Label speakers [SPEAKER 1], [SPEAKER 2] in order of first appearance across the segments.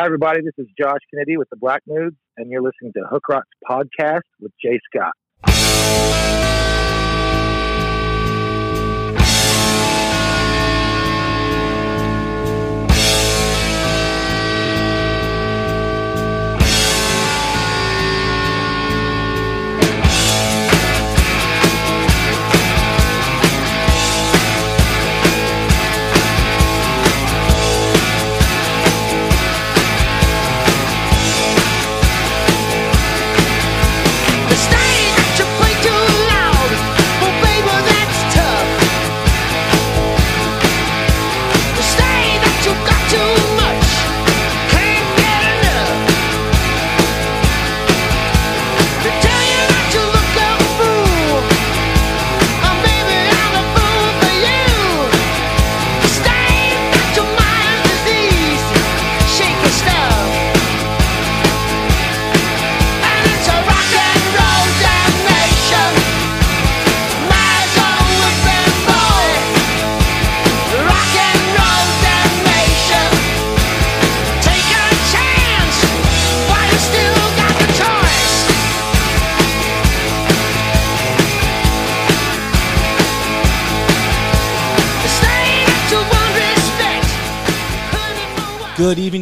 [SPEAKER 1] Hi, everybody. This is Josh Kennedy with the Black Moods, and you're listening to Hook Rocks Podcast with Jay Scott.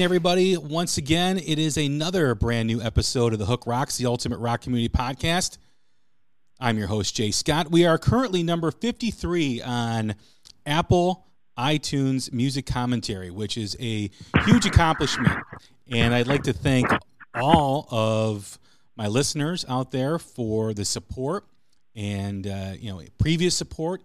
[SPEAKER 2] Everybody. Once again, it is another brand new episode of the Hook Rocks, the Ultimate Rock Community Podcast. I'm your host, Jay Scott. We are currently number 53 on Apple iTunes Music Commentary, which is a huge accomplishment. And I'd like to thank all of my listeners out there for the support and uh, you know previous support,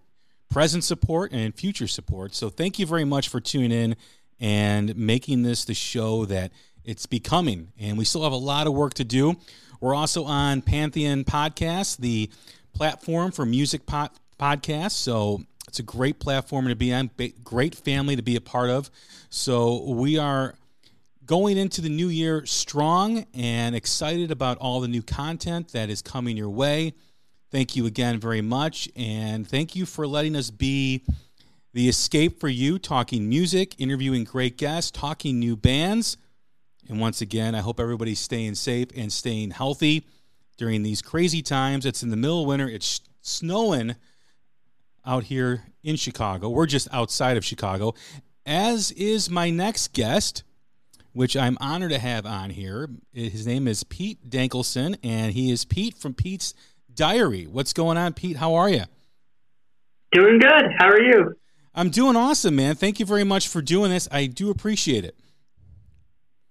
[SPEAKER 2] present support, and future support. So thank you very much for tuning in and making this the show that it's becoming. And we still have a lot of work to do. We're also on Pantheon Podcast, the platform for music po- podcasts. So it's a great platform to be on, great family to be a part of. So we are going into the new year strong and excited about all the new content that is coming your way. Thank you again very much. And thank you for letting us be the escape for you, talking music, interviewing great guests, talking new bands. And once again, I hope everybody's staying safe and staying healthy during these crazy times. It's in the middle of winter, it's snowing out here in Chicago. We're just outside of Chicago, as is my next guest, which I'm honored to have on here. His name is Pete Dankelson, and he is Pete from Pete's Diary. What's going on, Pete? How are you?
[SPEAKER 3] Doing good. How are you?
[SPEAKER 2] I'm doing awesome, man. Thank you very much for doing this. I do appreciate it.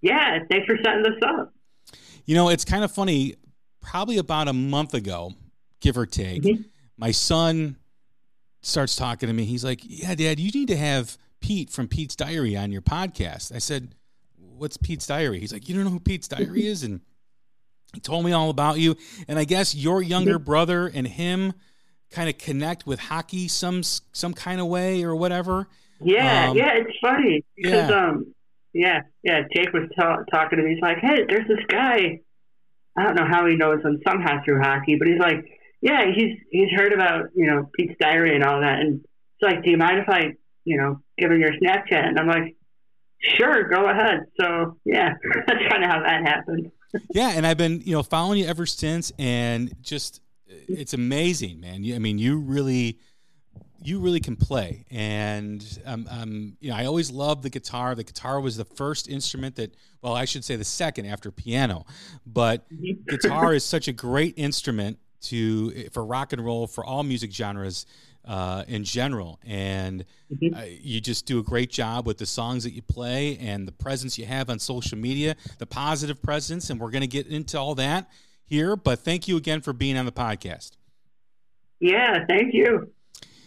[SPEAKER 3] Yeah, thanks for setting this up.
[SPEAKER 2] You know, it's kind of funny. Probably about a month ago, give or take,
[SPEAKER 3] Mhm.
[SPEAKER 2] my son starts talking to me. He's like, "Yeah, Dad, you need to have Pete from Pete's Diary on your podcast." I said, "What's Pete's Diary?" He's like, "You don't know who Pete's Diary is?" And he told me all about you. And I guess your younger brother and him kind of connect with hockey some some kind of way or whatever.
[SPEAKER 3] Yeah,
[SPEAKER 2] Um,
[SPEAKER 3] yeah, it's funny because
[SPEAKER 2] yeah.
[SPEAKER 3] um, yeah, yeah. Jake was ta- talking to me. He's like, "Hey, there's this guy. I don't know how he knows him somehow through hockey, but he's like, yeah, he's he's heard about you know Pete's diary and all that, and it's like, do you mind if I you know give him your Snapchat? And I'm like, sure, go ahead. So yeah, that's kind of how that happened.
[SPEAKER 2] yeah, and I've been you know following you ever since, and just it's amazing, man. I mean, you really you really can play, and um, um, you know, I always loved the guitar. The guitar was the first instrument that, well, I should say the second after piano, but guitar is such a great instrument to for rock and roll for all music genres uh, in general, and
[SPEAKER 3] Mhm.
[SPEAKER 2] uh, you just do a great job with the songs that you play and the presence you have on social media, the positive presence, and we're going to get into all that here. But thank you again for being on the podcast.
[SPEAKER 3] Yeah, thank you.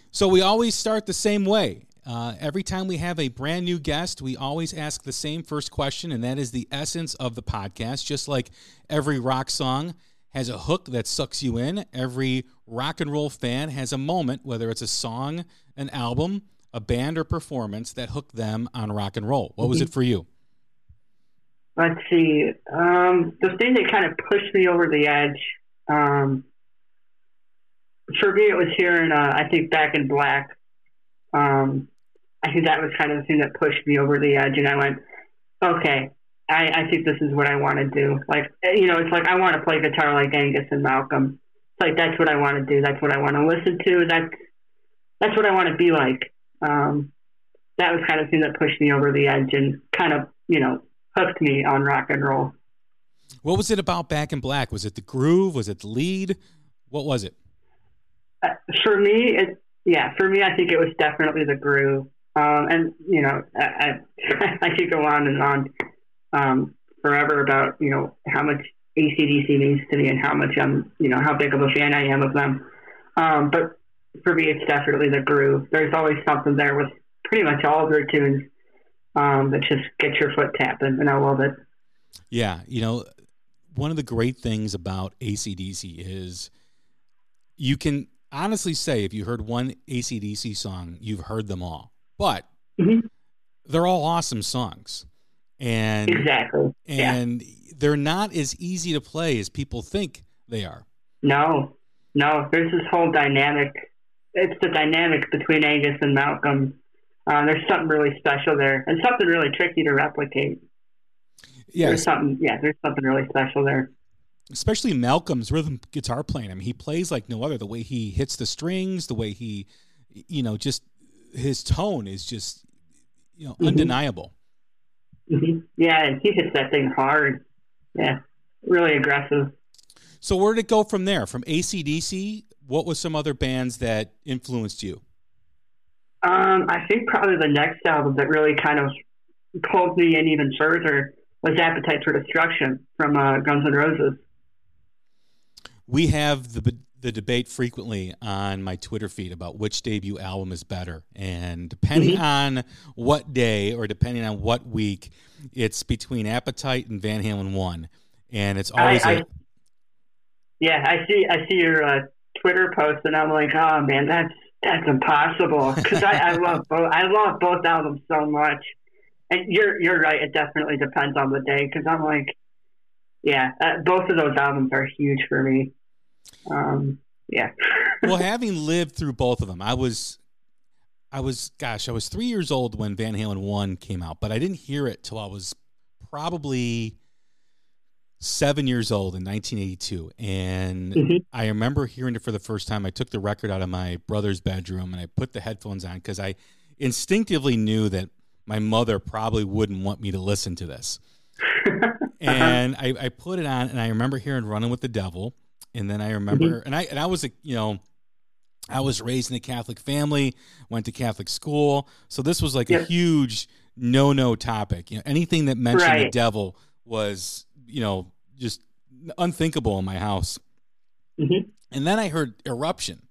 [SPEAKER 2] So we always start the same way. Uh, every time we have a brand new guest, we always ask the same first question, and that is the essence of the podcast. Just like every rock song has a hook that sucks you in, every rock and roll fan has a moment, whether it's a song, an album, a band, or performance that hooked them on rock and roll. What was it for you?
[SPEAKER 3] Let's see. Um, the thing that kind of pushed me over the edge, um, for me, it was hearing, uh, I think, Back in Black. Um, I think that was kind of the thing that pushed me over the edge, and I went, okay, I, I think this is what I want to do. Like, eh, you know, it's like I want to play guitar like Angus and Malcolm. It's like that's what I want to do. That's what I want to listen to. That's that's what I want to be like. Um, that was kind of the thing that pushed me over the edge and kind of, you know, hooked me on rock and roll.
[SPEAKER 2] What was it about Back in Black? Was it the groove? Was it the lead? What was it?
[SPEAKER 3] Uh, for me, it yeah, for me, I think it was definitely the groove. Um, and you know, I, I I could go on and on um, forever about you know how much AC/DC means to me and how much I'm you know how big of a fan I am of them. Um, but for me, it's definitely the groove. There's always something there with pretty much all of their tunes um, that just get your foot tapping, and I love it.
[SPEAKER 2] Yeah, you know, one of the great things about AC/DC is you can honestly say if you heard one AC/DC song, you've heard them all. But
[SPEAKER 3] Mhm.
[SPEAKER 2] they're all awesome songs. And
[SPEAKER 3] Exactly. yeah.
[SPEAKER 2] and they're not as easy to play as people think they are.
[SPEAKER 3] No, no. There's this whole dynamic. It's the dynamic between Angus and Malcolm. Uh, there's something really special there, and something really tricky to replicate. Yeah,
[SPEAKER 2] There's
[SPEAKER 3] something, yeah. There's something really special there.
[SPEAKER 2] especially Malcolm's rhythm guitar playing. I mean, he plays like no other. The way he hits the strings, the way he, you know, just his tone is just, you know,
[SPEAKER 3] Mhm.
[SPEAKER 2] undeniable.
[SPEAKER 3] hmm Yeah, and he hits that thing hard. Yeah, really aggressive.
[SPEAKER 2] So where did it go from there? From AC/DC, what was some other bands that influenced you?
[SPEAKER 3] Um, I think probably the next album that really kind of pulled me in even further was Appetite for Destruction from uh, Guns N' Roses.
[SPEAKER 2] We have the the debate frequently on my Twitter feed about which debut album is better, and depending on what day or depending on what week, it's between Appetite and Van Halen One, and it's always
[SPEAKER 3] I-
[SPEAKER 2] a
[SPEAKER 3] I- Yeah, I see. I see your uh, Twitter post, and I'm like, oh man, that's that's impossible because I, I love both. I love both albums so much. And you're you're right. It definitely depends on the day because I'm like, yeah, uh, both of those albums are huge for me. Um, yeah.
[SPEAKER 2] well, having lived through both of them, I was, I was, gosh, I was three years old when Van Halen one came out, but I didn't hear it till I was probably seven years old in 1982, and
[SPEAKER 3] Mhm.
[SPEAKER 2] I remember hearing it for the first time. I took the record out of my brother's bedroom and I put the headphones on because I instinctively knew that my mother probably wouldn't want me to listen to this and I, I put it on and I remember hearing Running with the Devil. And then I remember and I and I was a you know, I was raised in a Catholic family, went to Catholic school. So this was like a huge no no topic. You know, anything that mentioned the devil was, you know, just unthinkable in my house.
[SPEAKER 3] Mhm.
[SPEAKER 2] And then I heard eruption.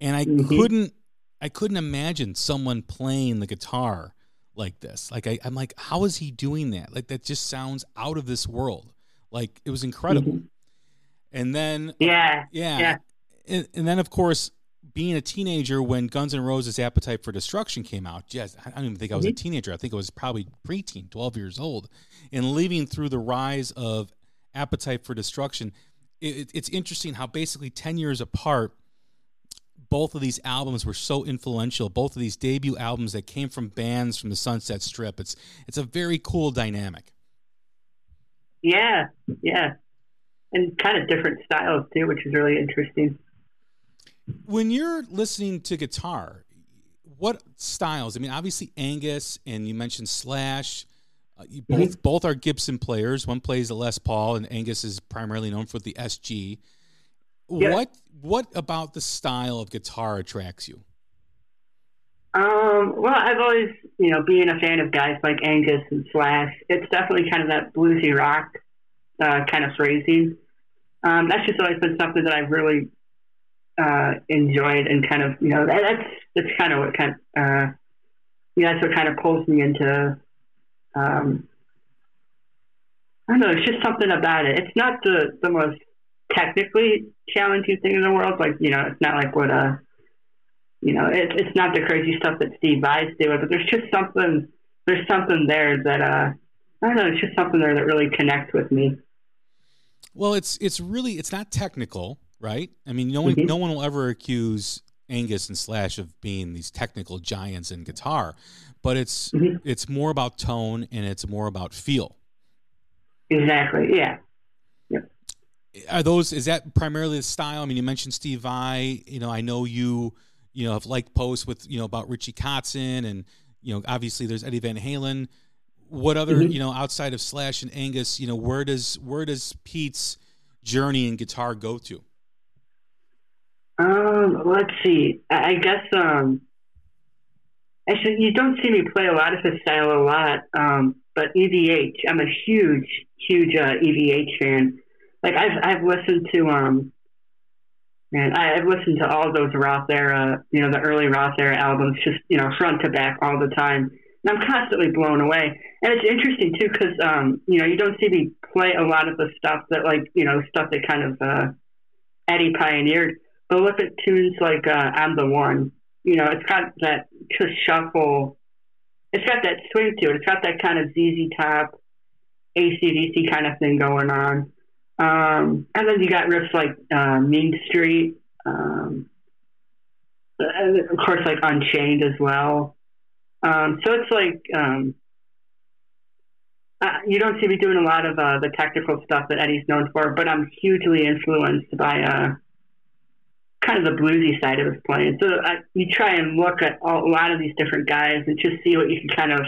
[SPEAKER 2] And I
[SPEAKER 3] Mhm.
[SPEAKER 2] couldn't I couldn't imagine someone playing the guitar like this. Like I, I'm like, how is he doing that? Like that just sounds out of this world. Like it was incredible.
[SPEAKER 3] Mhm.
[SPEAKER 2] And then
[SPEAKER 3] Yeah.
[SPEAKER 2] yeah.
[SPEAKER 3] Yeah.
[SPEAKER 2] And, and then of course being a teenager when Guns N' Roses' Appetite for Destruction came out. Yes, I don't even think I was a teenager. I think I was probably preteen, 12 years old. And living through the rise of Appetite for Destruction, it, it's interesting how basically 10 years apart, both of these albums were so influential. Both of these debut albums that came from bands from the Sunset Strip. It's it's a very cool dynamic.
[SPEAKER 3] Yeah, yeah, and kind of different styles too, which is really interesting.
[SPEAKER 2] When you're listening to guitar, what styles? I mean, obviously Angus, and you mentioned Slash. Uh, you both both are Gibson players. One plays a Les Paul, and Angus is primarily known for the SG. What what about the style of guitar attracts you?
[SPEAKER 3] Um, well, I've always, you know, being a fan of guys like Angus and Slash, it's definitely kind of that bluesy rock uh, kind of phrasing. Um, that's just always been something that I've really uh, enjoyed and kind of, you know, that, that's that's kind of what kind, uh, you know, that's what kind of pulls me into. Um, I don't know. It's just something about it. It's not the the most technically challenging thing in the world. Like, you know, it's not like what uh you know, it, it's not the crazy stuff that Steve Vai's doing, but there's just something, there's something there that, uh, I don't know, it's just something there that really connects with me.
[SPEAKER 2] Well, it's it's really it's not technical, right? I mean, no one
[SPEAKER 3] Mhm.
[SPEAKER 2] no one will ever accuse Angus and Slash of being these technical giants in guitar, but it's
[SPEAKER 3] Mhm.
[SPEAKER 2] it's more about tone and it's more about feel.
[SPEAKER 3] Exactly. Yeah.
[SPEAKER 2] Are those is that primarily the style? I mean, you mentioned Steve Vai. You know, I know you you know have liked posts with you know about Richie Kotzen and you know obviously there's Eddie Van Halen. What other
[SPEAKER 3] Mhm.
[SPEAKER 2] you know outside of Slash and Angus? You know, where does where does Pete's journey in guitar go to?
[SPEAKER 3] Um, let's see. I, guess, um, actually, you don't see me play a lot of his style a lot. Um, but EVH, I'm a huge, huge, uh, EVH fan. Like I've, I've listened to, um, man, I, I've listened to all those Roth era, you know, the early Roth era albums, just, you know, front to back all the time. And I'm constantly blown away. And it's interesting too, cause, um, you know, you don't see me play a lot of the stuff that like, you know, stuff that kind of, uh, Eddie pioneered. But look at tunes like uh, "I'm the One." You know, it's got that just shuffle. It's got that swing to it. It's got that kind of ZZ Top, AC/DC kind of thing going on. Um, and then you got riffs like uh, "Mean Street," um, of course, like "Unchained" as well. Um, so it's like um, uh, you don't see me doing a lot of uh, the technical stuff that Eddie's known for, but I'm hugely influenced by uh, kind of the bluesy side of his playing. So I, you try and look at all, a lot of these different guys and just see what you can kind of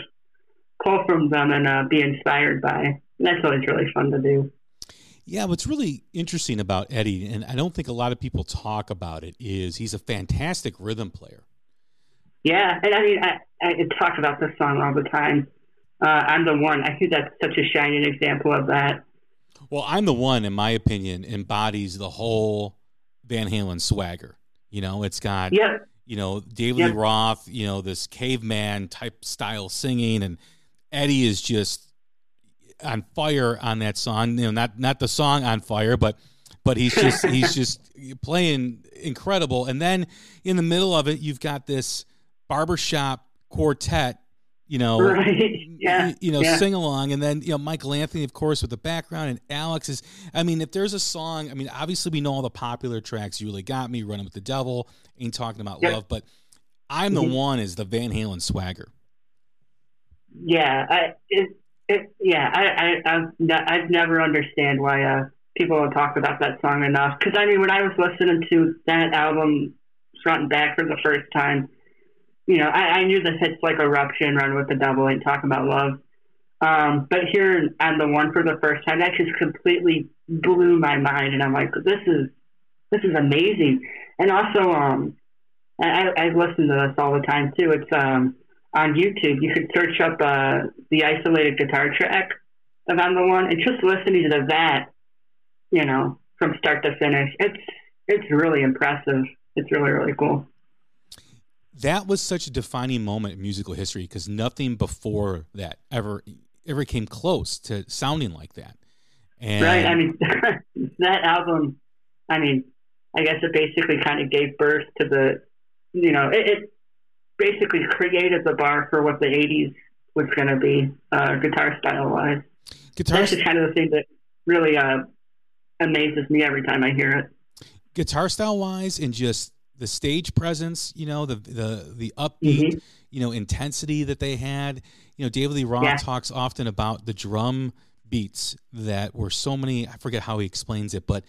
[SPEAKER 3] pull from them and uh, be inspired by. And that's always really fun to do.
[SPEAKER 2] Yeah, what's really interesting about Eddie, and I don't think a lot of people talk about it, is he's a fantastic rhythm player.
[SPEAKER 3] Yeah, and I mean, I, I talk about this song all the time. Uh, I'm the one. I think that's such a shining example of that.
[SPEAKER 2] Well, I'm the one, in my opinion, embodies the whole Van Halen swagger. You know, it's got
[SPEAKER 3] Yeah,
[SPEAKER 2] you know David
[SPEAKER 3] Yeah.
[SPEAKER 2] Lee Roth, you know this caveman type style singing, and Eddie is just on fire on that song. You know, not not the song on fire, but but he's just he's just playing incredible. And then in the middle of it, you've got this barbershop quartet. You know,
[SPEAKER 3] Right. Yeah.
[SPEAKER 2] you, know,
[SPEAKER 3] Yeah.
[SPEAKER 2] sing along, and then you know Michael Anthony, of course, with the background, and Alex is. I mean, if there's a song, I mean, obviously we know all the popular tracks. You really got me, running with the devil, ain't talking about
[SPEAKER 3] Yep.
[SPEAKER 2] love, but I'm the
[SPEAKER 3] Mhm.
[SPEAKER 2] one is the Van Halen swagger.
[SPEAKER 3] Yeah, I it, it yeah I I I've, ne- I've never understand why uh people don't talk about that song enough because I mean when I was listening to that album front and back for the first time, you know I, I knew the hits like Eruption, Run with the Devil, and Talk about love. Um, but here on the one for the first time, that just completely blew my mind, and I'm like, this is this is amazing. And also, um, I, I listen to this all the time too. It's um on YouTube. You could search up uh, the isolated guitar track of "I'm the One" and just listening to that, you know, from start to finish. It's it's really impressive. It's really really cool.
[SPEAKER 2] That was such a defining moment in musical history because nothing before that ever ever came close to sounding like that. And
[SPEAKER 3] right? I mean, that album. I mean, I guess it basically kind of gave birth to the, you know, it, it basically created the bar for what the '80s was going to be, uh, guitar style wise.
[SPEAKER 2] Guitar,
[SPEAKER 3] That's just kind of the thing that really uh, amazes me every time I hear it.
[SPEAKER 2] guitar style wise, and just the stage presence. You know, the the the upbeat, you know, intensity that they had. You know, David Lee Roth
[SPEAKER 3] Yeah.
[SPEAKER 2] talks often about the drum beats that were so many. I forget how he explains it, but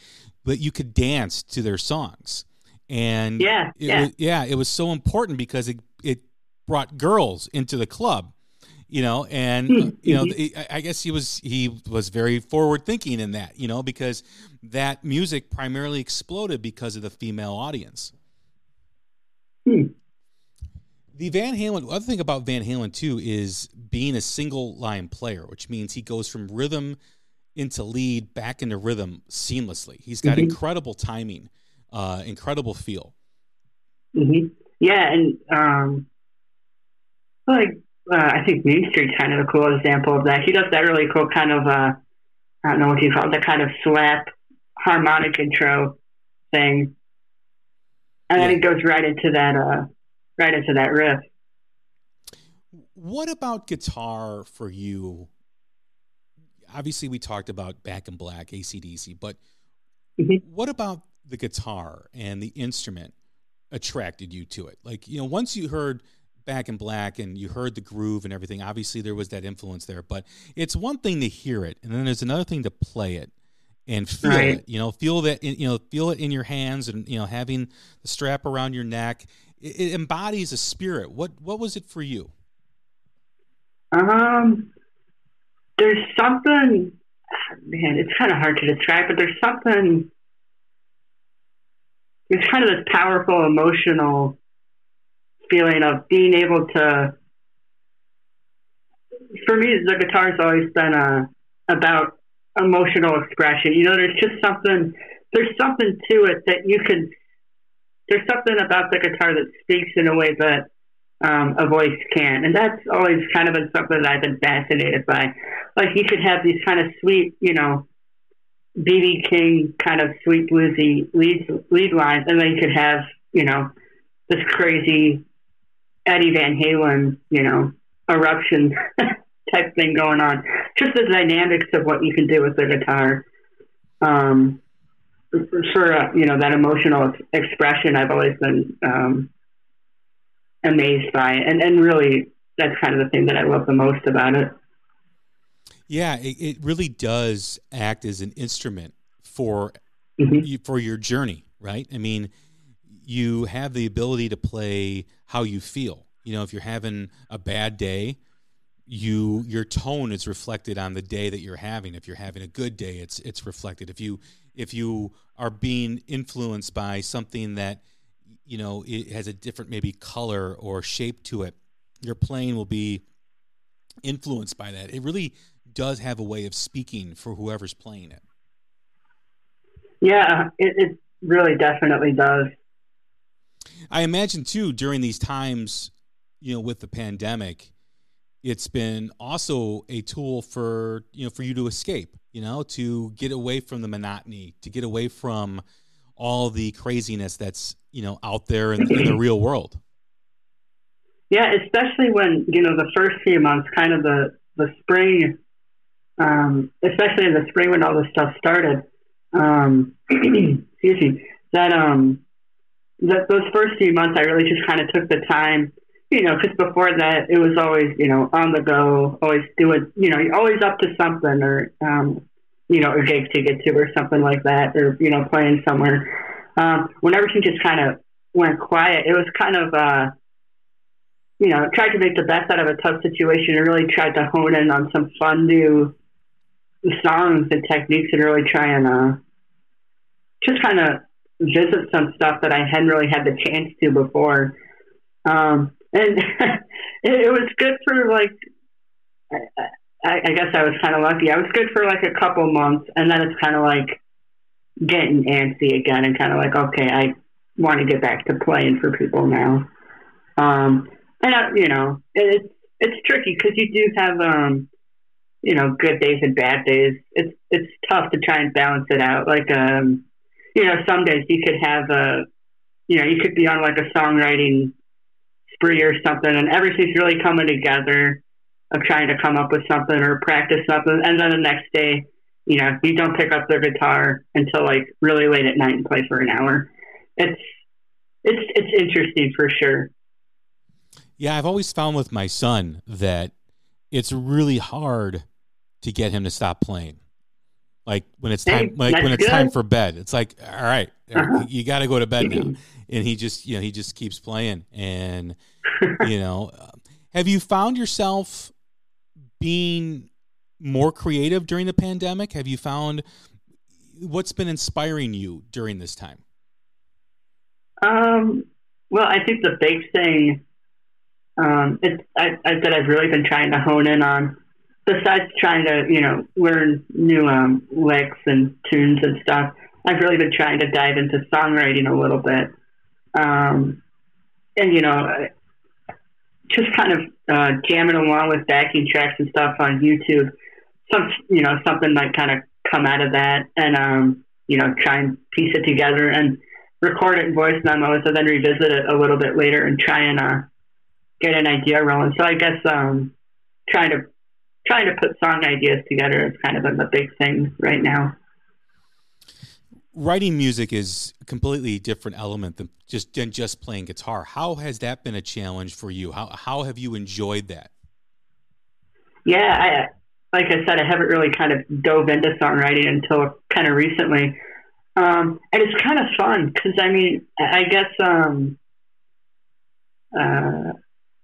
[SPEAKER 2] but you could dance to their songs, and
[SPEAKER 3] Yeah,
[SPEAKER 2] it
[SPEAKER 3] yeah.
[SPEAKER 2] was, yeah, it was so important because it it brought girls into the club. You know, and
[SPEAKER 3] Hmm,
[SPEAKER 2] uh, you know,
[SPEAKER 3] mhm.
[SPEAKER 2] I- I guess he was he was very forward thinking in that, you know, because that music primarily exploded because of the female audience. The Van Halen, other thing about Van Halen too is being a single line player, which means he goes from rhythm into lead back into rhythm seamlessly. He's got
[SPEAKER 3] Mhm.
[SPEAKER 2] incredible timing, uh, incredible feel.
[SPEAKER 3] hmm Yeah, and um, like uh, I think Mean Street's kind of a cool example of that. He does that really cool kind of uh, I don't know what you call it, that kind of slap harmonic intro thing, and then
[SPEAKER 2] Yeah.
[SPEAKER 3] it goes right into that uh, right into that riff.
[SPEAKER 2] What about guitar for you? Obviously, we talked about Back in Black, AC/DC, but
[SPEAKER 3] Mhm.
[SPEAKER 2] what about the guitar and the instrument attracted you to it? Like, you know, once you heard Back in Black and you heard the groove and everything, obviously there was that influence there, but it's one thing to hear it, and then there's another thing to play it and feel
[SPEAKER 3] Right.
[SPEAKER 2] it. You know, feel that, you know, feel it in your hands and, you know, having the strap around your neck. It, it embodies a spirit. What, what was it for you?
[SPEAKER 3] Um, there's something, man, it's kind of hard to describe, but there's something. There's kind of this powerful emotional feeling of being able to. For me, the guitar's always been uh, about emotional expression. You know, there's just something. There's something to it that you can. There's something about the guitar that speaks in a way that um, a voice can. And that's always kind of been something that I've been fascinated by. Like you could have these kind of sweet, you know, BB King kind of sweet bluesy lead lead lines, and then you could have, you know, this crazy Eddie Van Halen, you know, eruption type thing going on. Just the dynamics of what you can do with the guitar. Um, for uh, you know that emotional ex- expression, I've always been um, amazed by. And, and really, that's kind of the thing that I love the most about it.
[SPEAKER 2] Yeah, it, it really does act as an instrument for
[SPEAKER 3] Mhm.
[SPEAKER 2] you, for your journey, right? I mean, you have the ability to play how you feel. You know, if you're having a bad day, you your tone is reflected on the day that you're having. If you're having a good day, it's it's reflected. If you if you are being influenced by something that you know it has a different maybe color or shape to it, your playing will be influenced by that. It really does have a way of speaking for whoever's playing it.
[SPEAKER 3] Yeah, it, it really definitely does.
[SPEAKER 2] I imagine too during these times, you know, with the pandemic, it's been also a tool for you know for you to escape, you know, to get away from the monotony, to get away from all the craziness that's you know out there in, in the real world.
[SPEAKER 3] Yeah, especially when you know the first few months, kind of the the spring, um, especially in the spring when all this stuff started. Um, excuse me. That um, that those first few months, I really just kind of took the time, you know, because before that it was always you know on the go, always doing, you know, you're always up to something or um, you know, a gig to get to or something like that, or you know, playing somewhere. Um, when everything just kind of went quiet, it was kind of uh you know, tried to make the best out of a tough situation and really tried to hone in on some fun new songs and techniques and really try and uh, just kind of visit some stuff that I hadn't really had the chance to before. Um, and it, was good for like, I, I, I guess I was kind of lucky. I was good for like a couple months and then it's kind of like getting antsy again and kind of like, okay, I want to get back to playing for people now. Um, and uh, you know, it's it's tricky because you do have um, you know, good days and bad days. It's it's tough to try and balance it out. Like um, you know, some days you could have a, you know, you could be on like a songwriting spree or something, and everything's really coming together of trying to come up with something or practice something, and then the next day, you know, you don't pick up the guitar until like really late at night and play for an hour. It's it's it's interesting for sure.
[SPEAKER 2] Yeah, I've always found with my son that it's really hard to get him to stop playing. Like when it's time,
[SPEAKER 3] Hey,
[SPEAKER 2] like when it's time for bed, it's like, all right,
[SPEAKER 3] Uh-huh.
[SPEAKER 2] you got to go to bed now. And he just, you know, he just keeps playing. And you know, have you found yourself being more creative during the pandemic? Have you found what's been inspiring you during this time?
[SPEAKER 3] Um, well, I think the big thing um, it's I, I, that I've really been trying to hone in on, besides trying to you know learn new um, licks and tunes and stuff, I've really been trying to dive into songwriting a little bit, um, and you know, just kind of uh, jamming along with backing tracks and stuff on YouTube. Some you know something might kind of come out of that, and um, you know try and piece it together and record it in voice memos and then revisit it a little bit later and try and uh, get an idea rolling. So I guess um, trying to trying to put song ideas together is kind of a big thing right now.
[SPEAKER 2] Writing music is a completely different element than just than just playing guitar. How has that been a challenge for you? How how have you enjoyed that?
[SPEAKER 3] Yeah, I, like I said, I haven't really kind of dove into songwriting until kind of recently, um, and it's kind of fun because I mean, I guess um, uh,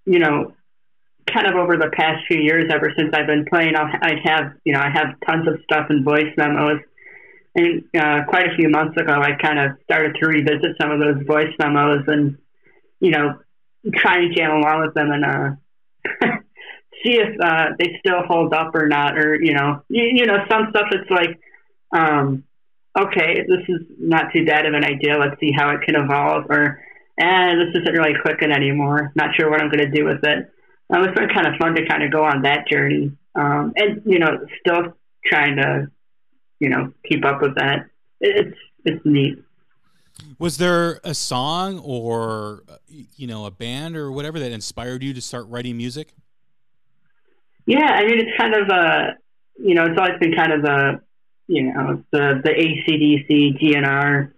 [SPEAKER 3] you know, kind of over the past few years, ever since I've been playing, I'll, I have you know I have tons of stuff in voice memos, and uh, quite a few months ago, I kind of started to revisit some of those voice memos and you know try and jam along with them and uh, see if uh, they still hold up or not, or you know, you, you know, some stuff it's like, um, okay, this is not too bad of an idea. Let's see how it can evolve, or eh, this isn't really clicking anymore. Not sure what I'm going to do with it. Um, it's been kind of fun to kind of go on that journey, um, and you know, still trying to, you know, keep up with that. It's it's neat.
[SPEAKER 2] Was there a song or uh, you know a band or whatever that inspired you to start writing music?
[SPEAKER 3] Yeah, I mean, it's kind of a, you know, it's always been kind of the, you know, the the AC/DC, GNR,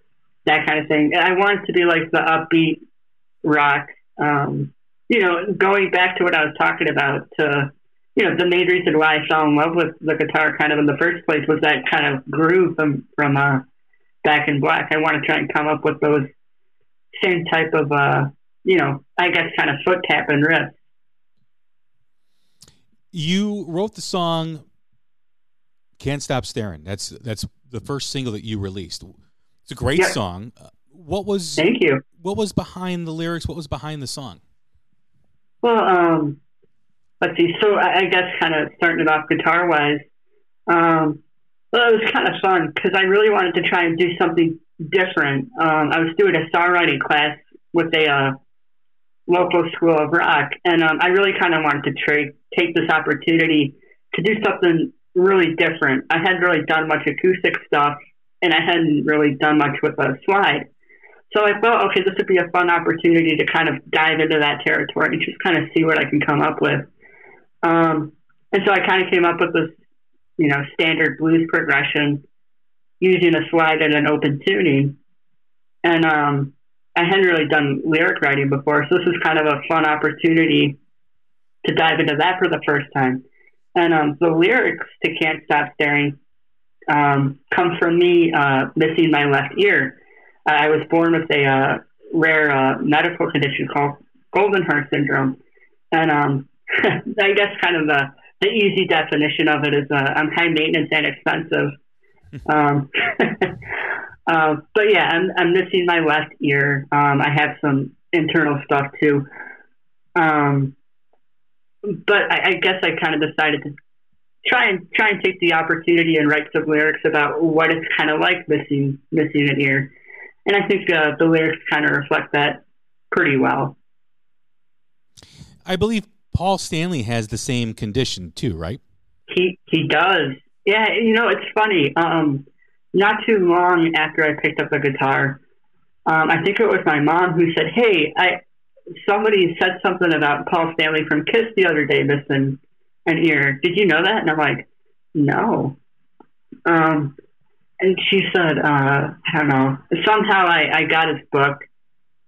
[SPEAKER 3] that kind of thing. And I want it to be like the upbeat rock. Um, you know, going back to what I was talking about, to, you know, the main reason why I fell in love with the guitar kind of in the first place was that kind of groove from from uh, Back in Black. I want to try and come up with those same type of, uh, you know, I guess kind of foot tapping riffs.
[SPEAKER 2] You wrote the song "Can't Stop Staring." That's that's the first single that you released. It's a great song. Uh, What was
[SPEAKER 3] Thank you.
[SPEAKER 2] what was behind the lyrics? What was behind the song?
[SPEAKER 3] Well, um, let's see. So I, I guess kind of starting it off guitar wise, um, well, it was kind of fun because I really wanted to try and do something different. Um, I was doing a songwriting class with a uh, local school of rock, and um, I really kind of wanted to tra- take this opportunity to do something really different. I hadn't really done much acoustic stuff, and I hadn't really done much with a slide. So I thought, okay, this would be a fun opportunity to kind of dive into that territory and just kind of see what I can come up with. Um, and so I kind of came up with this, you know, standard blues progression using a slide and an open tuning. And um, I hadn't really done lyric writing before, so this was kind of a fun opportunity to dive into that for the first time. And um, the lyrics to "Can't Stop Staring" um, come from me uh, missing my left ear. I was born with a uh, rare uh, medical condition called Goldenhar syndrome, and um, I guess kind of the the easy definition of it is uh, I'm high maintenance and expensive. um, uh, but yeah, I'm I'm missing my left ear. Um, I have some internal stuff too. Um, but I, I guess I kind of decided to try and try and take the opportunity and write some lyrics about what it's kind of like missing missing an ear, and I think uh, the lyrics kind of reflect that pretty well.
[SPEAKER 2] I believe Paul Stanley has the same condition too, right?
[SPEAKER 3] He he does. Yeah, you know it's funny. Um, not too long after I picked up the guitar, um, I think it was my mom who said, "Hey, I somebody said something about Paul Stanley from Kiss the other day missing an ear. Did you know that?" And I'm like, "No." Um, and she said, uh, "I don't know." Somehow I, I got his book,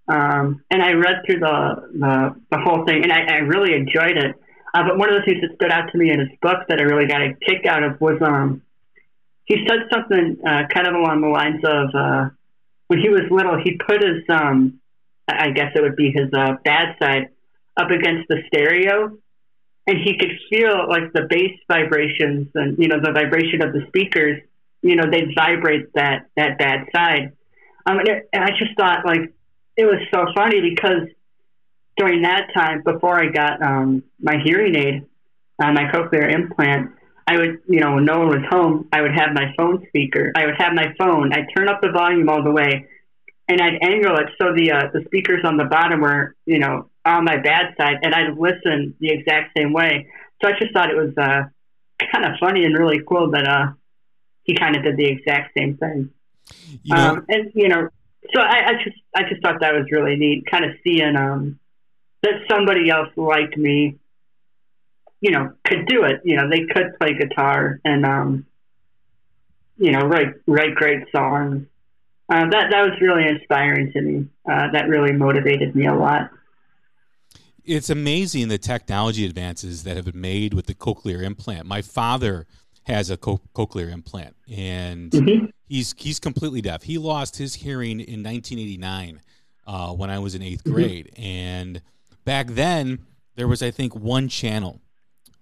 [SPEAKER 3] um, and I read through the the, the whole thing, and I, I really enjoyed it. Uh, but one of the things that stood out to me in his book that I really got a kick out of was um, he said something uh, kind of along the lines of uh, when he was little, he put his um, I guess it would be his uh, bad side up against the stereo, and he could feel like the bass vibrations and you know the vibration of the speakers. You know, they'd vibrate that that bad side. Um, and, it, and I just thought like it was so funny because during that time, before I got um, my hearing aid, uh, my cochlear implant, I would, you know, when no one was home, I would have my phone speaker. I would have my phone. I'd turn up the volume all the way, and I'd angle it so the uh, the speakers on the bottom were, you know, on my bad side, and I'd listen the exact same way. So I just thought it was uh, kind of funny and really cool that uh, he kind of did the exact same thing.
[SPEAKER 2] You know,
[SPEAKER 3] um, and you know, so I, I just I just thought that was really neat, kind of seeing um, that somebody else like me, you know, could do it. You know, they could play guitar and um, you know, write write great songs. Uh, that that was really inspiring to me. Uh, that really motivated me a lot.
[SPEAKER 2] it's amazing the technology advances that have been made with the cochlear implant. My father has a co- cochlear implant, and
[SPEAKER 3] Mhm.
[SPEAKER 2] he's he's completely deaf. He lost his hearing in 1989 uh, when I was in 8th
[SPEAKER 3] Mhm.
[SPEAKER 2] grade, and back then there was I think one channel,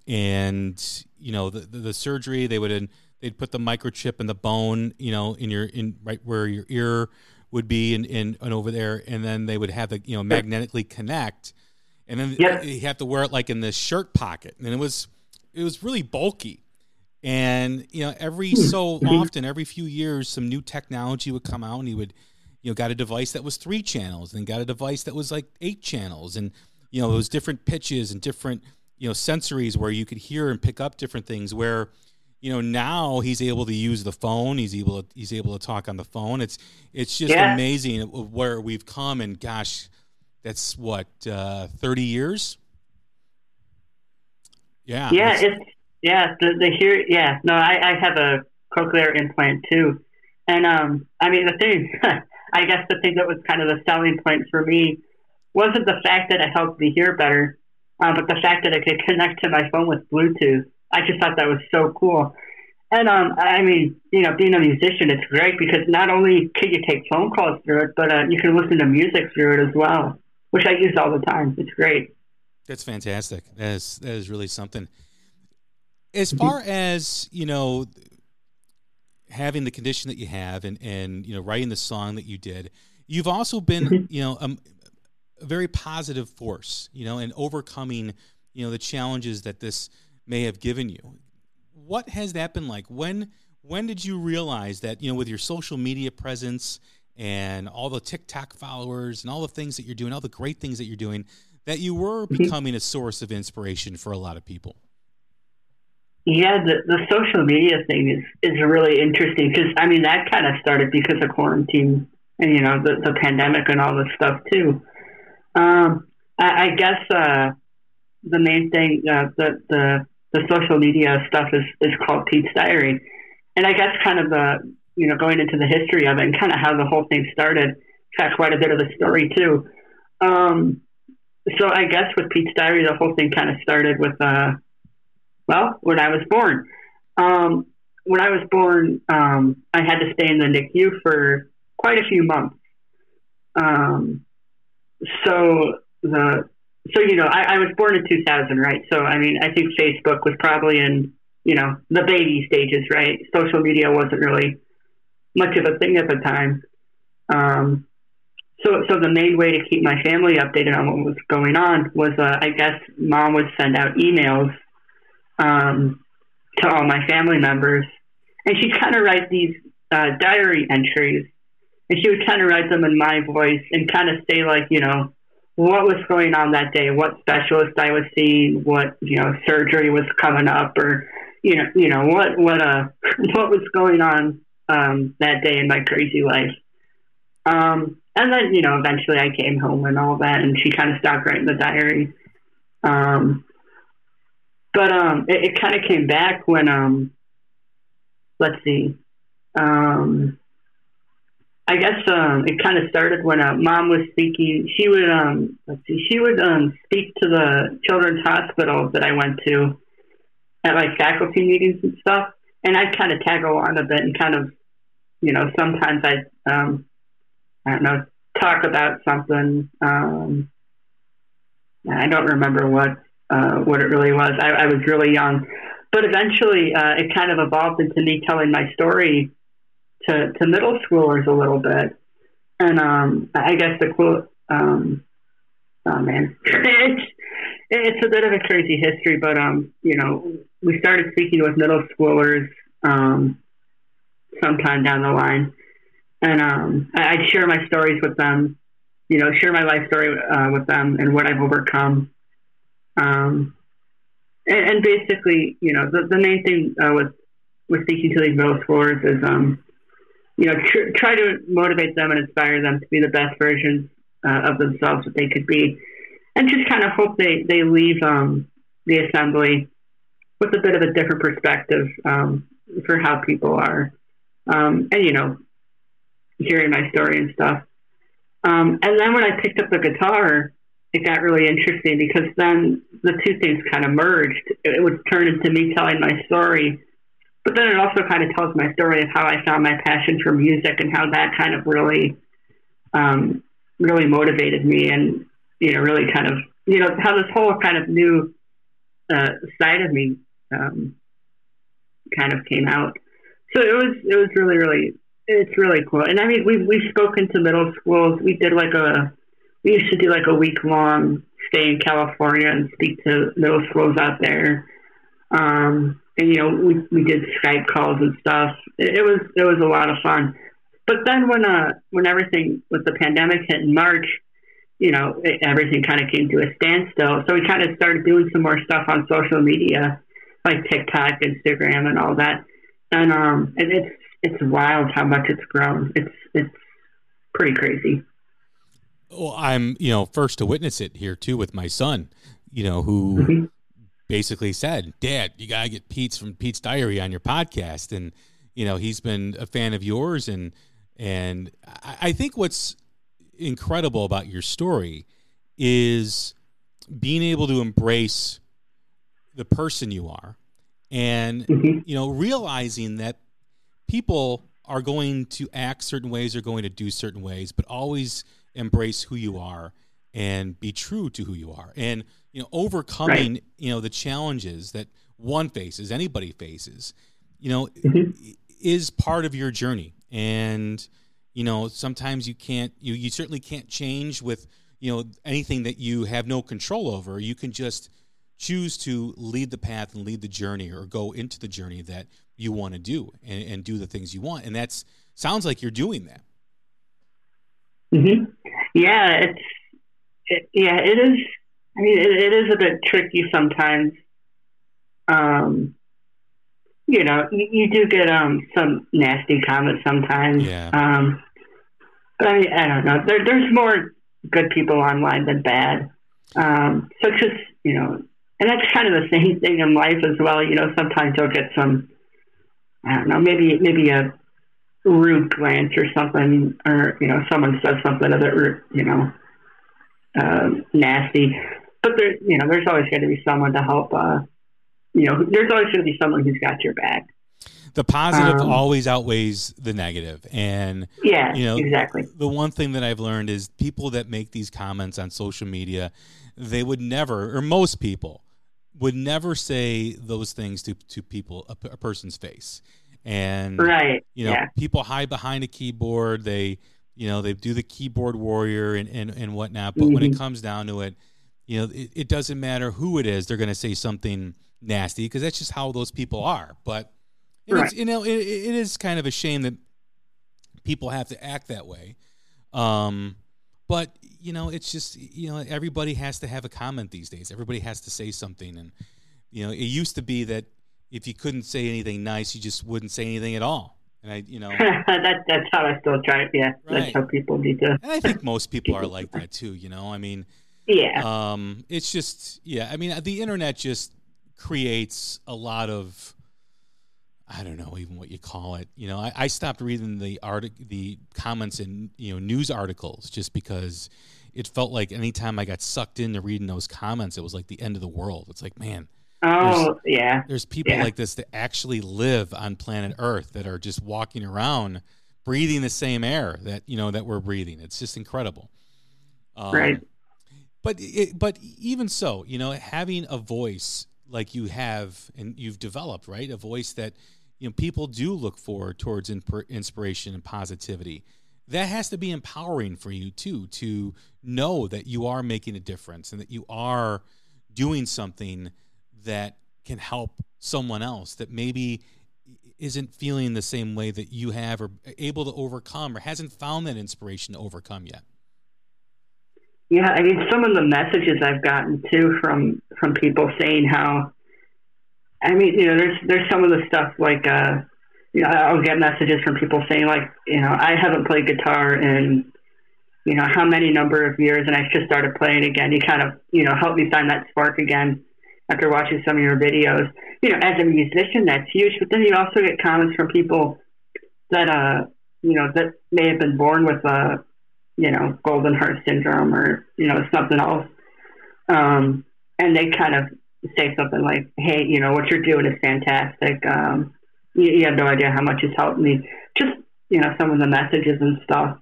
[SPEAKER 2] and you know the the, the surgery they would they'd put the microchip in the bone, you know, in your in right where your ear would be, and and, and over there, and then they would have the you know magnetically connect and then
[SPEAKER 3] Yep.
[SPEAKER 2] you have to wear it like in the shirt pocket and it was it was really bulky and you know every so often every few years some new technology would come out and he would you know got a device that was three channels and got a device that was like eight channels. And you know it was different pitches and different you know sensories where you could hear and pick up different things where you know now he's able to use the phone. He's able to he's able to talk on the phone. It's it's just
[SPEAKER 3] Yeah.
[SPEAKER 2] amazing where we've come and gosh that's what uh 30 years? Yeah
[SPEAKER 3] yeah,
[SPEAKER 2] it's-
[SPEAKER 3] it's yeah the the hear yeah no I, I have a cochlear implant too, and um I mean the thing I guess the thing that was kind of the selling point for me wasn't the fact that it helped me hear better, uh, but the fact that I could connect to my phone with Bluetooth. I just thought that was so cool. And um, I mean, you know, being a musician, it's great because not only can you take phone calls through it, but uh, you can listen to music through it as well, which I use all the time. It's great.
[SPEAKER 2] That's fantastic. That is that is really something. As far as you know, having the condition that you have, and and you know, writing the song that you did, you've also been you know um, a very positive force, you know, and overcoming you know the challenges that this may have given you. What has that been like? When when did you realize that you know with your social media presence and all the TikTok followers and all the things that you're doing, all the great things that you're doing, that you were becoming a source of inspiration for a lot of people?
[SPEAKER 3] Yeah, the, the social media thing is, is really interesting because, I mean, that kind of started because of quarantine and, you know, the, the pandemic and all this stuff, too. Um, I, I guess uh, the main thing, uh, the, the, the social media stuff is, is called Pete's Diary. And I guess kind of the, you know, going into the history of it and kind of how the whole thing started, got quite a bit of the story, too. Um, so I guess with Pete's Diary, the whole thing kind of started with, uh, well, when I was born. Um, when I was born, um, I had to stay in the NICU for quite a few months. Um, so the so you know I, I was born in 2000, right? So I mean I think Facebook was probably in you know the baby stages, right? Social media wasn't really much of a thing at the time. Um, so so the main way to keep my family updated on what was going on was uh, I guess mom would send out emails um, to all my family members, and she'd kind of write these uh, diary entries, and she would kind of write them in my voice and kind of say like, you know, what was going on that day, what specialist I was seeing, what you know surgery was coming up, or you know, you know what what uh what was going on um, that day in my crazy life. Um, and then, you know, eventually I came home and all that, and she kind of stopped writing the diary. Um, but um, it, it kind of came back when, um, let's see, um, I guess um, it kind of started when uh, mom was speaking. She would, um, let's see, she would um, speak to the children's hospital that I went to at like faculty meetings and stuff, and I'd kind of tag along a bit and kind of, you know, sometimes I'd, um, I don't know, talk about something. Um, I don't remember what uh, what it really was. I, I was really young, but eventually uh, it kind of evolved into me telling my story to, to middle schoolers a little bit. And um, I guess the quote, um, oh man, it's, it's a bit of a crazy history, but um, you know, we started speaking with middle schoolers um, sometime down the line, and um, I- I'd share my stories with them, you know, share my life story uh, with them and what I've overcome. Um, and, and basically, you know, the, the main thing uh, with with speaking to these middle schoolers is, um, you know, tr- try to motivate them and inspire them to be the best versions uh, of themselves that they could be, and just kind of hope they they leave um, the assembly with a bit of a different perspective um, for how people are, um, and you know, hearing my story and stuff. Um, and then when I picked up the guitar, it got really interesting because then the two things kind of merged. It would turn into me telling my story, but then it also kind of tells my story of how I found my passion for music and how that kind of really, um, really motivated me and you know really kind of you know how this whole kind of new uh, side of me um, kind of came out. So it was it was really really it's really cool. And I mean we've we've spoken to middle schools. We did like a we used to do like a week long stay in California and speak to middle schools out there. Um, and you know, we we did Skype calls and stuff. It, it was it was a lot of fun. But then when uh when everything with the pandemic hit in March, you know, it, everything kind of came to a standstill. So we kind of started doing some more stuff on social media, like TikTok, Instagram, and all that. And um, and it's it's wild how much it's grown. It's it's pretty crazy.
[SPEAKER 2] Well, I'm, you know, first to witness it here too with my son, you know, who
[SPEAKER 3] Mhm.
[SPEAKER 2] basically said, Dad, you got to get Pete's from Pete's Diary on your podcast. And, you know, he's been a fan of yours. And, and I, I think what's incredible about your story is being able to embrace the person you are and,
[SPEAKER 3] Mhm.
[SPEAKER 2] you know, realizing that people are going to act certain ways, are going to do certain ways, but always embrace who you are and be true to who you are. And you know, overcoming you know the challenges that one faces, anybody faces, you know,
[SPEAKER 3] Mhm.
[SPEAKER 2] is part of your journey. And you know, sometimes you can't you you certainly can't change with you know anything that you have no control over. You can just choose to lead the path and lead the journey or go into the journey that you want to do and, and do the things you want. And that's sounds like you're doing that.
[SPEAKER 3] Hmm Yeah, it's it, yeah, it is. I mean, it, it is a bit tricky sometimes. Um, you know, you, you do get um some nasty comments sometimes.
[SPEAKER 2] Yeah.
[SPEAKER 3] Um, but I mean, I don't know. There, there's more good people online than bad. Um, so it's just you know, and that's kind of the same thing in life as well. You know, sometimes you'll get some. I don't know, maybe maybe a rude glance or something, or you know, someone says something ru- you know, um, nasty. But there, you know, there's always going to be someone to help. Uh, you know, there's always going to be someone who's got your back.
[SPEAKER 2] The positive
[SPEAKER 3] Um,
[SPEAKER 2] always outweighs the. And
[SPEAKER 3] Yeah,
[SPEAKER 2] You know,
[SPEAKER 3] exactly.
[SPEAKER 2] the one thing that I've learned is people that make these comments on social media, they would never, or most people would never say those things to, to people, a, a person's face. And,
[SPEAKER 3] Right.
[SPEAKER 2] you know,
[SPEAKER 3] yeah.
[SPEAKER 2] people hide behind a keyboard. They, you know, they do the keyboard warrior and, and, and whatnot. But when it
[SPEAKER 3] Mhm.
[SPEAKER 2] comes down to it, you know, it, it doesn't matter who it is. They're going to say something nasty because that's just how those people are. But,
[SPEAKER 3] Right.
[SPEAKER 2] you know, it, it is kind of a shame that people have to act that way. Um, but you know, it's just you know, everybody has to have a comment these days. Everybody has to say something, and you know, it used to be that if you couldn't say anything nice, you just wouldn't say anything at all. And I, you know,
[SPEAKER 3] that that's how I still try. Yeah,
[SPEAKER 2] Right.
[SPEAKER 3] that's how people need to.
[SPEAKER 2] and I think most people are like that too. You know, I mean,
[SPEAKER 3] Yeah,
[SPEAKER 2] um, it's just yeah. I mean, the internet just creates a lot of I don't know even what you call it. You know, I, I stopped reading the artic- the comments in you know news articles just because it felt like anytime I got sucked into reading those comments, it was like the end of the world. It's like, man,
[SPEAKER 3] oh yeah,
[SPEAKER 2] there's people
[SPEAKER 3] Yeah.
[SPEAKER 2] like this that actually live on planet Earth that are just walking around, breathing the same air that you know that we're breathing. It's just incredible. Um,
[SPEAKER 3] Right.
[SPEAKER 2] But it, but even so, you know, having a voice like you have and you've developed, right? A voice that you know people do look forward towards inspir- inspiration and positivity. That has to be empowering for you too to know that you are making a difference and that you are doing something that can help someone else that maybe isn't feeling the same way that you have or able to overcome or hasn't found that inspiration to overcome yet.
[SPEAKER 3] Yeah, I mean, some of the messages I've gotten too from from people saying how, I mean, you know, there's there's some of the stuff like, uh, you know, I'll get messages from people saying like, you know, I haven't played guitar in, you know, how many number of years, and I just started playing again. You kind of, you know, help me find that spark again after watching some of your videos. You know, as a musician, that's huge. But then you also get comments from people that, uh, you know, that may have been born with a you know, Goldenhar syndrome or, you know, something else. Um, and they kind of say something like, hey, you know, what you're doing is fantastic. Um, you, you have no idea how much it's helped me. Just, you know, some of the messages and stuff.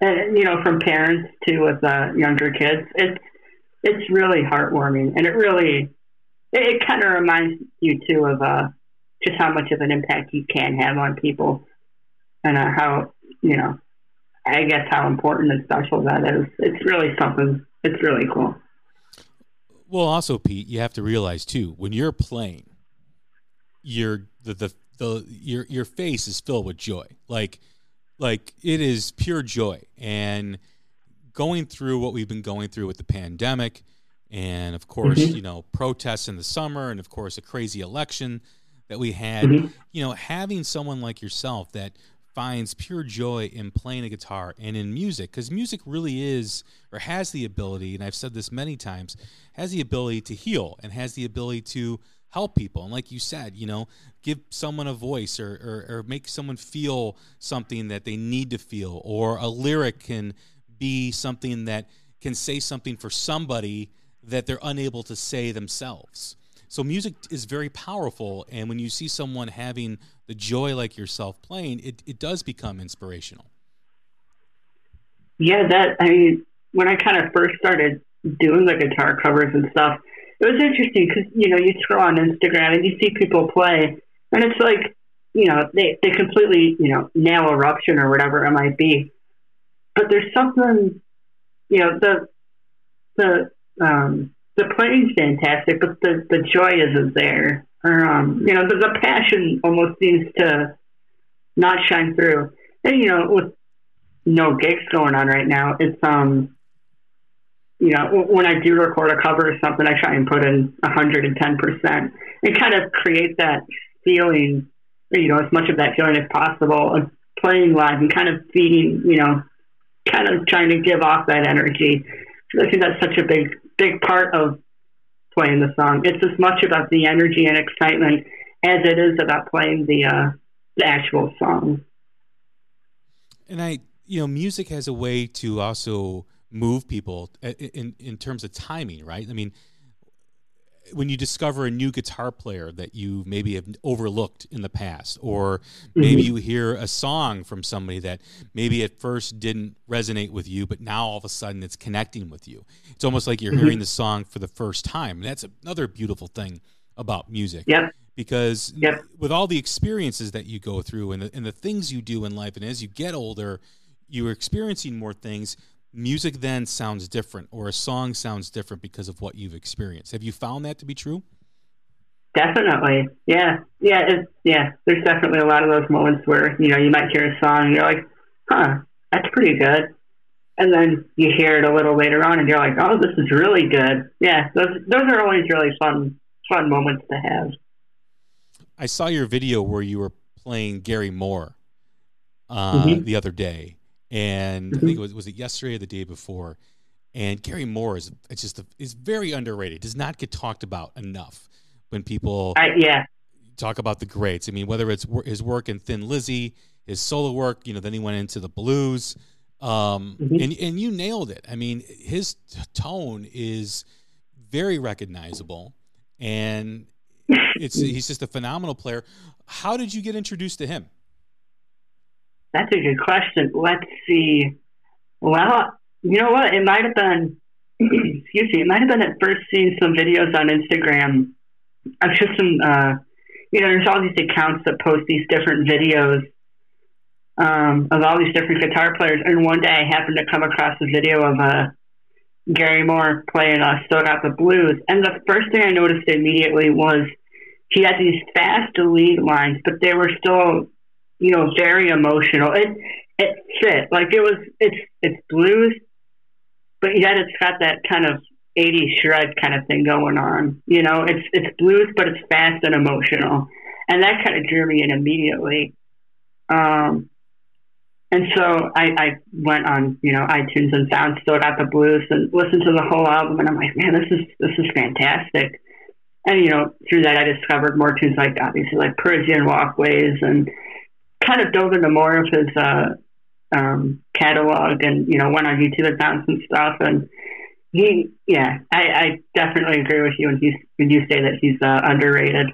[SPEAKER 3] And, you know, from parents too with uh, younger kids, it's, it's really heartwarming. And it really, it, it kind of reminds you too of uh, just how much of an impact you can have on people and uh, how, you know, I guess how important and special that is. It's really something. It's really cool.
[SPEAKER 2] Well, also, Pete, you have to realize too when you're playing, your the the, the your your face is filled with joy. Like like it is pure joy. And going through what we've been going through with the pandemic, and of course,
[SPEAKER 3] Mhm.
[SPEAKER 2] you know, protests in the summer, and of course, a crazy election that we had.
[SPEAKER 3] Mhm.
[SPEAKER 2] You know, having someone like yourself that finds pure joy in playing a guitar and in music because music really is or has the ability and i've said this many times has the ability to heal and has the ability to help people and like you said you know give someone a voice or, or, or make someone feel something that they need to feel or a lyric can be something that can say something for somebody that they're unable to say themselves so music is very powerful, and when you see someone having the joy like yourself playing, it, it does become inspirational.
[SPEAKER 3] Yeah, that I mean, when I kind of first started doing the guitar covers and stuff, it was interesting because you know you scroll on Instagram and you see people play, and it's like you know they they completely you know nail eruption or whatever it might be, but there's something you know the the um the playing's fantastic, but the the joy isn't there. Um, you know, the, the passion almost seems to not shine through. And you know, with no gigs going on right now, it's um, you know, when I do record a cover or something, I try and put in hundred and ten percent and kind of create that feeling, you know, as much of that feeling as possible of playing live and kind of feeding, you know, kind of trying to give off that energy. I think that's such a big, big part of playing the song. It's as much about the energy and excitement as it is about playing the uh, the actual song.
[SPEAKER 2] And I, you know, music has a way to also move people i- in in terms of timing, right? I mean, when you discover a new guitar player that you maybe have overlooked in the past, or mm-hmm. maybe you hear a song from somebody that maybe at first didn't resonate with you, but now all of a sudden it's connecting with you. It's almost like you're mm-hmm. hearing the song for the first time. And that's another beautiful thing about music
[SPEAKER 3] Yep.
[SPEAKER 2] because
[SPEAKER 3] Yep.
[SPEAKER 2] with all the experiences that you go through and the, and the things you do in life and as you get older you're experiencing more things music then sounds different or a song sounds different because of what you've experienced have you found that to be true
[SPEAKER 3] Definitely. Yeah. Yeah. It's, yeah. There's definitely a lot of those moments where, you know, you might hear a song and you're like, huh, that's pretty good. And then you hear it a little later on and you're like, oh, this is really good. Yeah. Those, those are always really fun, fun moments to have.
[SPEAKER 2] i saw your video where you were playing gary moore uh,
[SPEAKER 3] Mhm.
[SPEAKER 2] the other day, and I think it was was it yesterday or the day before. And Gary Moore is it's just a, is very underrated. Does not get talked about enough when people
[SPEAKER 3] I, yeah,
[SPEAKER 2] talk about the greats. I mean, whether it's wor- his work in Thin Lizzy, his solo work, you know, then he went into the blues, um,
[SPEAKER 3] Mhm.
[SPEAKER 2] and and you nailed it. I mean, his t- tone is very recognizable, and it's he's just a phenomenal player. How did you get introduced to him?
[SPEAKER 3] That's a good question. Let's see. Well, you know what? It might have been. excuse me. It might have been at first seeing some videos on Instagram of just some. Uh, you know, there's all these accounts that post these different videos um, of all these different guitar players, and one day I happened to come across a video of uh, Gary Moore playing uh, "Still Got the Blues," and the first thing I noticed immediately was he had these fast lead lines, but they were still, you know, very emotional. It it fit like it was. It's it's blues, but yet it's got that kind of 80s shred kind of thing going on. You know, it's it's blues, but it's fast and emotional, and that kind of drew me in immediately. Um, and so I, I went on, you know, iTunes and found Still Got the Blues and listened to the whole album, and I'm like, man, this is this is fantastic. And you know, through that, I discovered more tunes like obviously like Parisienne Walkways, and kind of dove into more of his uh, um, catalog, and you know, went on YouTube and stuff. And he, yeah, I, I definitely agree with you when you when you say that he's uh, underrated.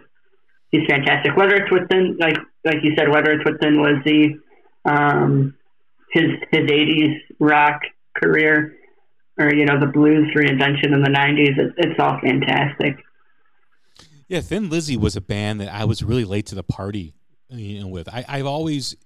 [SPEAKER 3] He's fantastic. Whether it's within, like like you said, whether it's with Thin Lizzy, um, his his '80s rock career, or you know the blues reinvention in the '90s, it, it's all fantastic.
[SPEAKER 2] Yeah, Thin Lizzy was a band that I was really late to the party, you know, with. I, I've always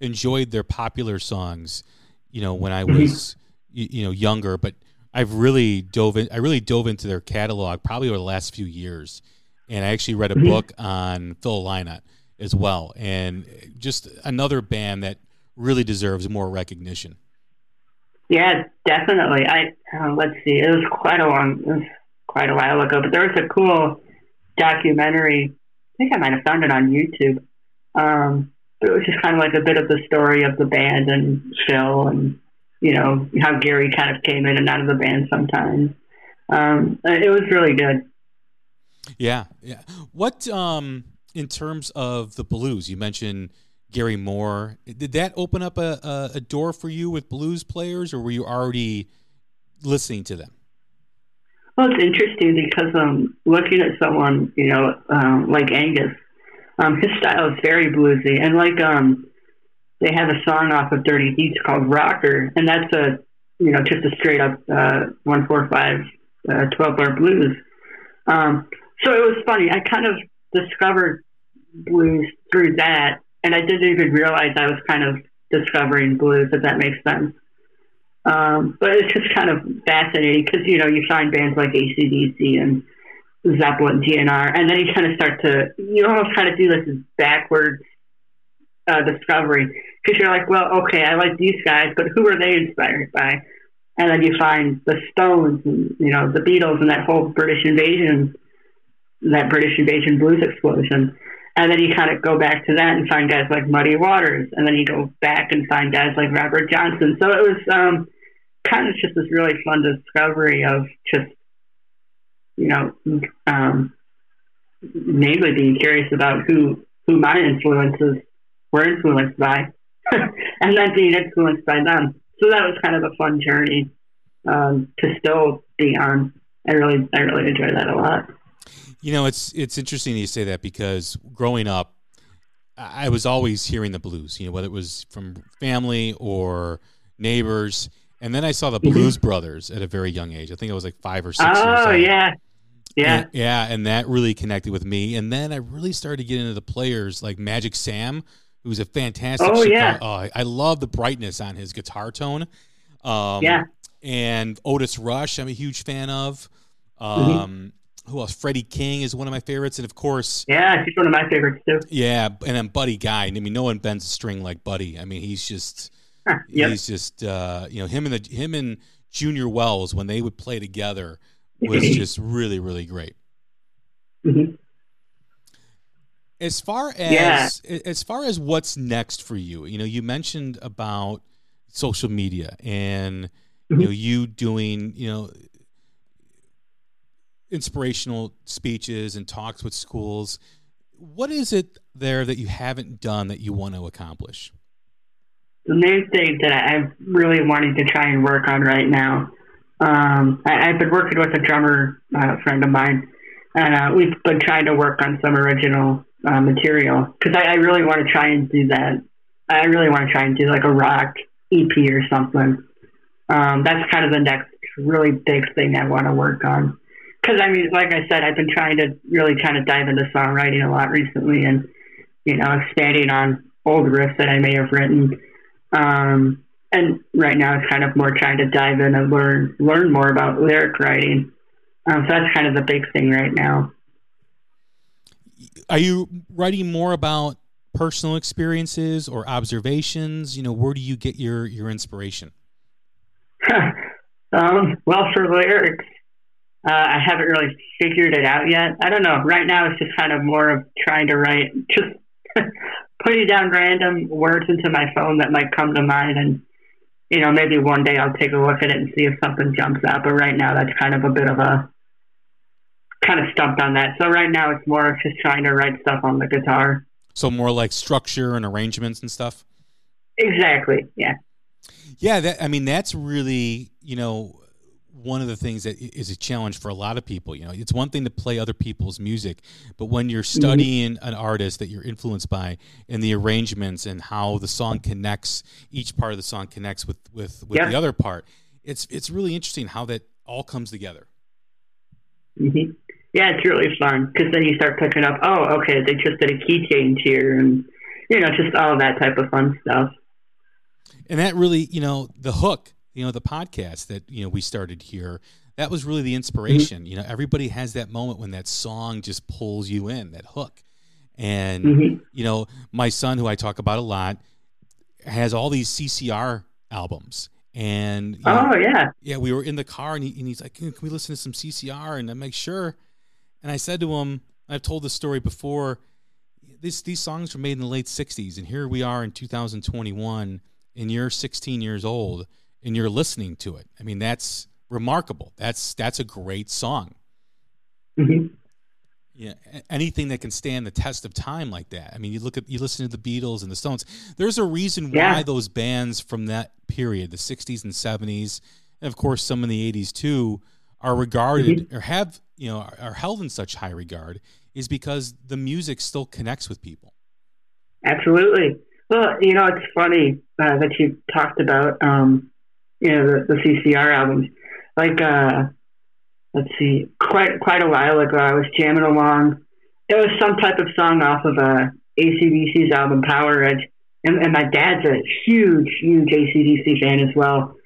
[SPEAKER 2] enjoyed their popular songs, you know, when I was, you, you know, younger. But I've really dove in. I really dove into their catalog probably over the last few years, and I actually read a book on Phil Lynott as well, and just another band that really deserves more recognition.
[SPEAKER 3] Yeah, definitely. I uh, let's see. It was quite a long, it was quite a while ago, but there was a cool documentary. I think I might have found it on YouTube. Um, but it was just kind of like a bit of the story of the band and Phil, and you know how Gary kind of came in and out of the band sometimes. Um, it was really good.
[SPEAKER 2] Yeah, yeah. What um in terms of the blues? You mentioned Gary Moore. Did that open up a, a, a door for you with blues players, or were you already listening to them?
[SPEAKER 3] Well, it's interesting because um, looking at someone, you know, um, like Angus, um, his style is very bluesy, and like um, they have a song off of Dirty Deeds called "Rocker," and that's a, you know, just a straight up uh, one four five uh, twelve bar blues. Um, so it was funny. I kind of discovered blues through that, and I didn't even realize I was kind of discovering blues. If that makes sense. Um, but it's just kind of fascinating because you know you find bands like AC/DC and Zeppelin, GNR, and then you kind of start to you almost kind of do this backwards uh, discovery because you're like, well, okay, I like these guys, but who are they inspired by? And then you find the Stones and you know the Beatles and that whole British invasion, that British invasion blues explosion. And then you kind of go back to that and find guys like Muddy Waters, and then you go back and find guys like Robert Johnson. So it was um, kind of just this really fun discovery of just, you know, um, mainly being curious about who who my influences were influenced by, and then being influenced by them. So that was kind of a fun journey um, to still be on. I really, I really enjoy that a lot.
[SPEAKER 2] You know, it's it's interesting you say that because growing up, I was always hearing the blues. You know, whether it was from family or neighbors, and then I saw the Blues Brothers at a very young age. I think I was like five or six. years
[SPEAKER 3] Oh yeah, yeah.
[SPEAKER 2] And- yeah, and that really connected with me. And then I really started to get into the players like Magic Sam, who's a fantastic.
[SPEAKER 3] Oh,
[SPEAKER 2] Chicago-
[SPEAKER 3] yeah.
[SPEAKER 2] oh, I- love the brightness on his guitar tone. Um,
[SPEAKER 3] Yeah.
[SPEAKER 2] And Otis Rush, I'm a huge fan of.
[SPEAKER 3] Mm-hmm.
[SPEAKER 2] Um, Who else? Freddie King is one of my favorites, and of course,
[SPEAKER 3] Yeah, he's one of my favorites too.
[SPEAKER 2] yeah, and then Buddy Guy. I mean, no one bends a string like Buddy. I mean, he's just
[SPEAKER 3] Yep.
[SPEAKER 2] he's just uh, you know him and the him and Junior Wells when they would play together was just really really great.
[SPEAKER 3] Mhm.
[SPEAKER 2] As far as as far as what's next for you, you know, you mentioned about social media and you know you doing you know inspirational speeches and talks with schools. What is it there that you haven't done that you want to accomplish?
[SPEAKER 3] the main thing that I'm really wanting to try and work on right now. Um, I, I've been working with a drummer uh, friend of mine, and uh, we've been trying to work on some original uh, material because I, I really want to try and do that. I really want to try and do like a rock EP or something. Um, that's kind of the next really big thing I want to work on. Because I mean, like I said, I've been trying to really kind of dive into songwriting a lot recently, and you know, expanding on old riffs that I may have written. Um, and right now, it's kind of more trying to dive in and learn learn more about lyric writing. Um, so that's kind of the big thing right now.
[SPEAKER 2] Are you writing more about personal experiences or observations? You know, where do you get your your inspiration?
[SPEAKER 3] um, well, for lyrics, uh, I haven't really figured it out yet. I don't know. Right now, it's just kind of more of trying to write, just putting down random words into my phone that might come to mind, and you know, maybe one day I'll take a look at it and see if something jumps out. But right now, that's kind of a bit of a kind of stumped on that. So right now, it's more of just trying to write stuff on the guitar.
[SPEAKER 2] So more like structure and arrangements and stuff.
[SPEAKER 3] Exactly. Yeah.
[SPEAKER 2] Yeah, that I mean that's really you know one of the things that is a challenge for a lot of people. You know, it's one thing to play other people's music, but when you're studying an artist that you're influenced by and the arrangements and how the song connects, each part of the song connects with with with
[SPEAKER 3] Yeah.
[SPEAKER 2] the other part, it's it's really interesting how that all comes together.
[SPEAKER 3] hmm Yeah, it's really fun because then you start picking up. Oh, okay, they just did a key change here, and you know, just all that type of fun stuff.
[SPEAKER 2] and that really you know the hook you know the podcast that you know we started here that was really the inspiration you know everybody has that moment when that song just pulls you in that hook and
[SPEAKER 3] Mhm.
[SPEAKER 2] you know my son who i talk about a lot has all these ccr albums and you know,
[SPEAKER 3] Oh yeah,
[SPEAKER 2] yeah, we were in the car and, he, and he's like, can, can we listen to some CCR? And I'm like, sure. And I said to him, I've told this story before. This, these songs were made in the late 60s, and here we are in 2021, and you're 16 years old, and you're listening to it. I mean, that's remarkable. That's that's a great song.
[SPEAKER 3] hmm
[SPEAKER 2] Yeah, anything that can stand the test of time like that. I mean, you look at you listen to the Beatles and the Stones. There's a reason why those bands from that period, the '60s and '70s, and of course some in the '80s too, are regarded
[SPEAKER 3] Mm-hmm.
[SPEAKER 2] or have you know are, are held in such high regard, is because the music still connects with people.
[SPEAKER 3] absolutely. Well, you know, it's funny uh, that you talked about, um, you know, the, the CCR albums. Like, uh, let's see, quite quite a while ago, I was jamming along. It was some type of song off of uh, AC/DC's album Powerage, and, and my dad's a huge, huge AC/DC fan as well.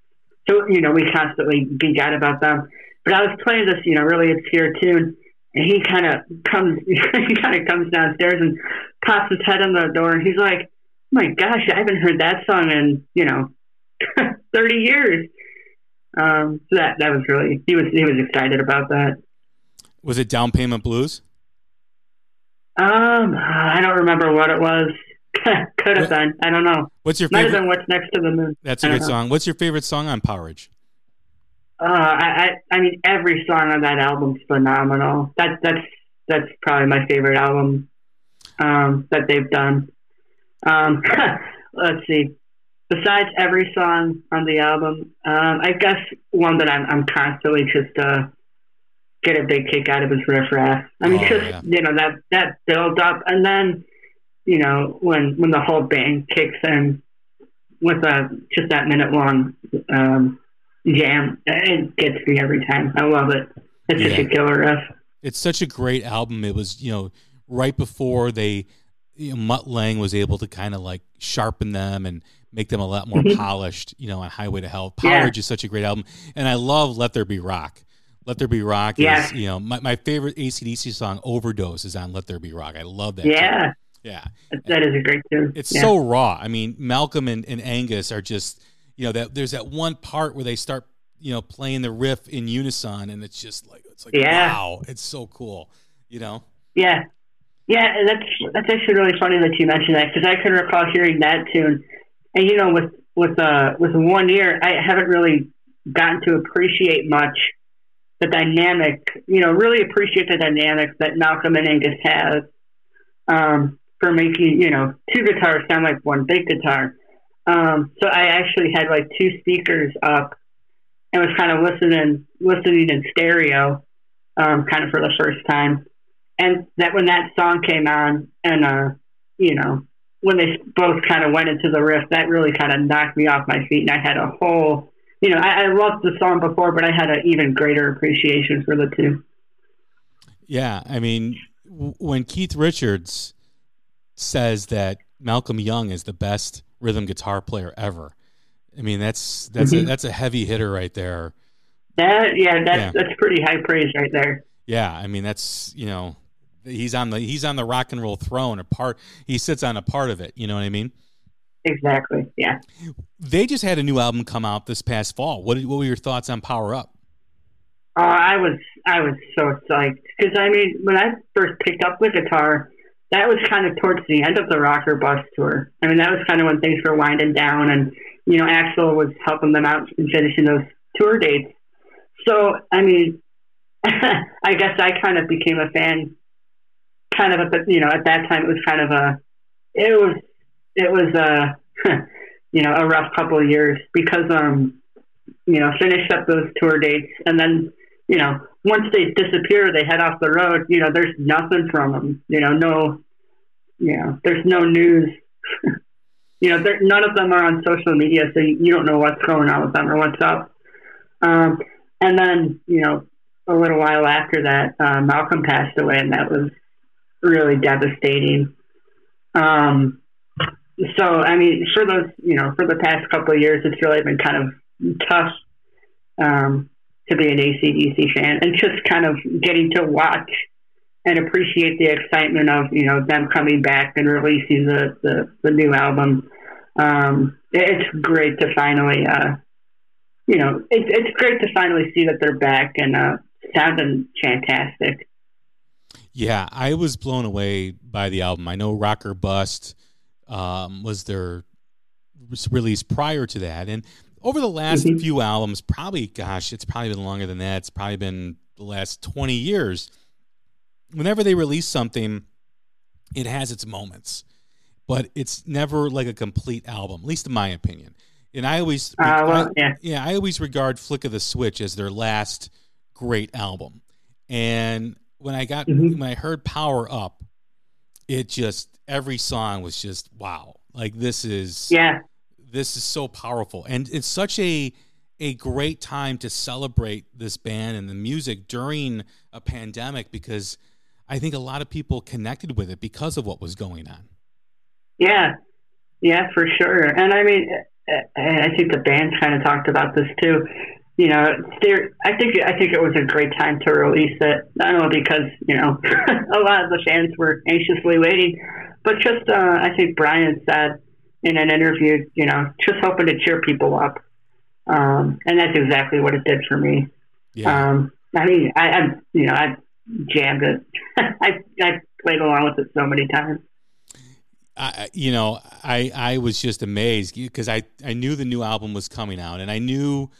[SPEAKER 3] So you know, we constantly geek out about them. But I was playing this, you know, really obscure tune, and he kind of comes, he kind of comes downstairs and pops his head on the door, and he's like, oh "My gosh, I haven't heard that song in you know, thirty years." Um, so that that was really he was he was excited about that.
[SPEAKER 2] Was it Down Payment Blues?
[SPEAKER 3] Um, I don't remember what it was. Could have been. I don't know.
[SPEAKER 2] What's your
[SPEAKER 3] Might have
[SPEAKER 2] favorite?
[SPEAKER 3] been what's next to the moon.
[SPEAKER 2] That's a good
[SPEAKER 3] know.
[SPEAKER 2] song. What's your favorite song on Powerage?
[SPEAKER 3] Uh, I, I I mean every song on that album's phenomenal. That that's that's probably my favorite album um, that they've done. Um, let's see. Besides every song on the album, um, I guess one that I'm I'm constantly just uh, get a big kick out of is Riff Raff. I mean,
[SPEAKER 2] Oh,
[SPEAKER 3] just
[SPEAKER 2] yeah.
[SPEAKER 3] you know that that build up, and then you know when when the whole band kicks in with a just that minute long um, jam, it gets me every time. I love it. It's just
[SPEAKER 2] Yeah.
[SPEAKER 3] a killer riff.
[SPEAKER 2] it's such a great album. It was, you know, right before they, you know, Mutt Lange was able to kind of like sharpen them and make them a lot more
[SPEAKER 3] Mhm.
[SPEAKER 2] polished, you know, on Highway to Hell. Power
[SPEAKER 3] Yeah.
[SPEAKER 2] Is such a great album. And I love Let There Be Rock. Let There Be Rock
[SPEAKER 3] Yeah.
[SPEAKER 2] is, you know, my, my favorite AC/DC song, Overdose, is on Let There Be Rock. I love that.
[SPEAKER 3] Yeah,
[SPEAKER 2] Yeah.
[SPEAKER 3] that- that is a great tune.
[SPEAKER 2] It's
[SPEAKER 3] yeah.
[SPEAKER 2] so raw. I mean, Malcolm and, and Angus are just, you know, that there's that one part where they start, you know, playing the riff in unison, and it's just like it's like
[SPEAKER 3] Yeah.
[SPEAKER 2] wow, it's so cool, you know.
[SPEAKER 3] yeah. Yeah, and that's that's actually really funny that you mentioned that because I can recall hearing that tune, and you know, with with uh with one ear, I haven't really gotten to appreciate much the dynamic. You know, really appreciate the dynamics that Malcolm and Angus has um, for making you know two guitars sound like one big guitar. Um, so I actually had like two speakers up and was kind of listening listening in stereo, um, kind of for the first time. And that when that song came on, and uh, you know, when they both kind of went into the riff, that really kind of knocked me off my feet, and I had a whole, you know, I, I loved the song before, but I had an even greater appreciation for the two.
[SPEAKER 2] Yeah, I mean, w- when Keith Richards says that Malcolm Young is the best rhythm guitar player ever, I mean that's that's a,
[SPEAKER 3] Mhm.
[SPEAKER 2] that's a heavy hitter right there.
[SPEAKER 3] That yeah, that's
[SPEAKER 2] Yeah.
[SPEAKER 3] that's pretty high praise right there.
[SPEAKER 2] Yeah, I mean that's you know he's on the he's on the rock and roll throne. A part he sits on a part of it. You know what I mean?
[SPEAKER 3] Exactly. Yeah.
[SPEAKER 2] They just had a new album come out this past fall. What what were your thoughts on Power Up?
[SPEAKER 3] Uh, I was I was so psyched because I mean when I first picked up the guitar, that was kind of towards the end of the Rock or Bust tour. I mean that was kind of when things were winding down, and you know Axl was helping them out in finishing those tour dates. So I mean, I guess I kind of became a fan. Kind of the you know at that time it was kind of a it was it was a you know a rough couple of years because um you know finished up those tour dates and then you know, once they disappear, they head off the road. You know, there's nothing from them. You know, no, you know, there's no news. you know, none of them are on social media, so you, you don't know what's going on with them or what's up. Um, and then, you know, a little while after that, uh, Malcolm passed away, and that was really devastating. Um, so, I mean, for those, you know, for the past couple of years, it's really been kind of tough. Um, to be an AC/DC fan and just kind of getting to watch and appreciate the excitement of you know them coming back and releasing the the, the new album. Um, it's great to finally, uh, you know, it's it's great to finally see that they're back and uh, sounding fantastic.
[SPEAKER 2] Yeah, I was blown away by the album. I know Rock or Bust um, was their was release prior to that, and over the last
[SPEAKER 3] Mhm.
[SPEAKER 2] few albums, probably gosh, it's probably been longer than that. It's probably been the last twenty years. Whenever they release something, it has its moments, but it's never like a complete album, at least in my opinion. And I always,
[SPEAKER 3] Uh, well,
[SPEAKER 2] I-
[SPEAKER 3] yeah,
[SPEAKER 2] yeah, I always regard Flick of the Switch as their last great album. And when I got
[SPEAKER 3] Mhm.
[SPEAKER 2] when I heard Power Up, it just every song was just wow. Like this is
[SPEAKER 3] yeah,
[SPEAKER 2] this is so powerful and it's such a a great time to celebrate this band and the music during a pandemic because I think a lot of people connected with it because of what was going on.
[SPEAKER 3] yeah, yeah, for sure. And I mean, I think the band kind of talked about this too. You know, there. I think I think it was a great time to release it. Not only because you know a lot of the fans were anxiously waiting, but just uh, I think Brian said in an interview, you know, just hoping to cheer people up, um, and that's exactly what it did for me.
[SPEAKER 2] Yeah.
[SPEAKER 3] Um, I mean, I, I you know I jammed it. I I played along with it so many times.
[SPEAKER 2] I, I- you know, I I was just amazed because I I knew the new album was coming out, and I knew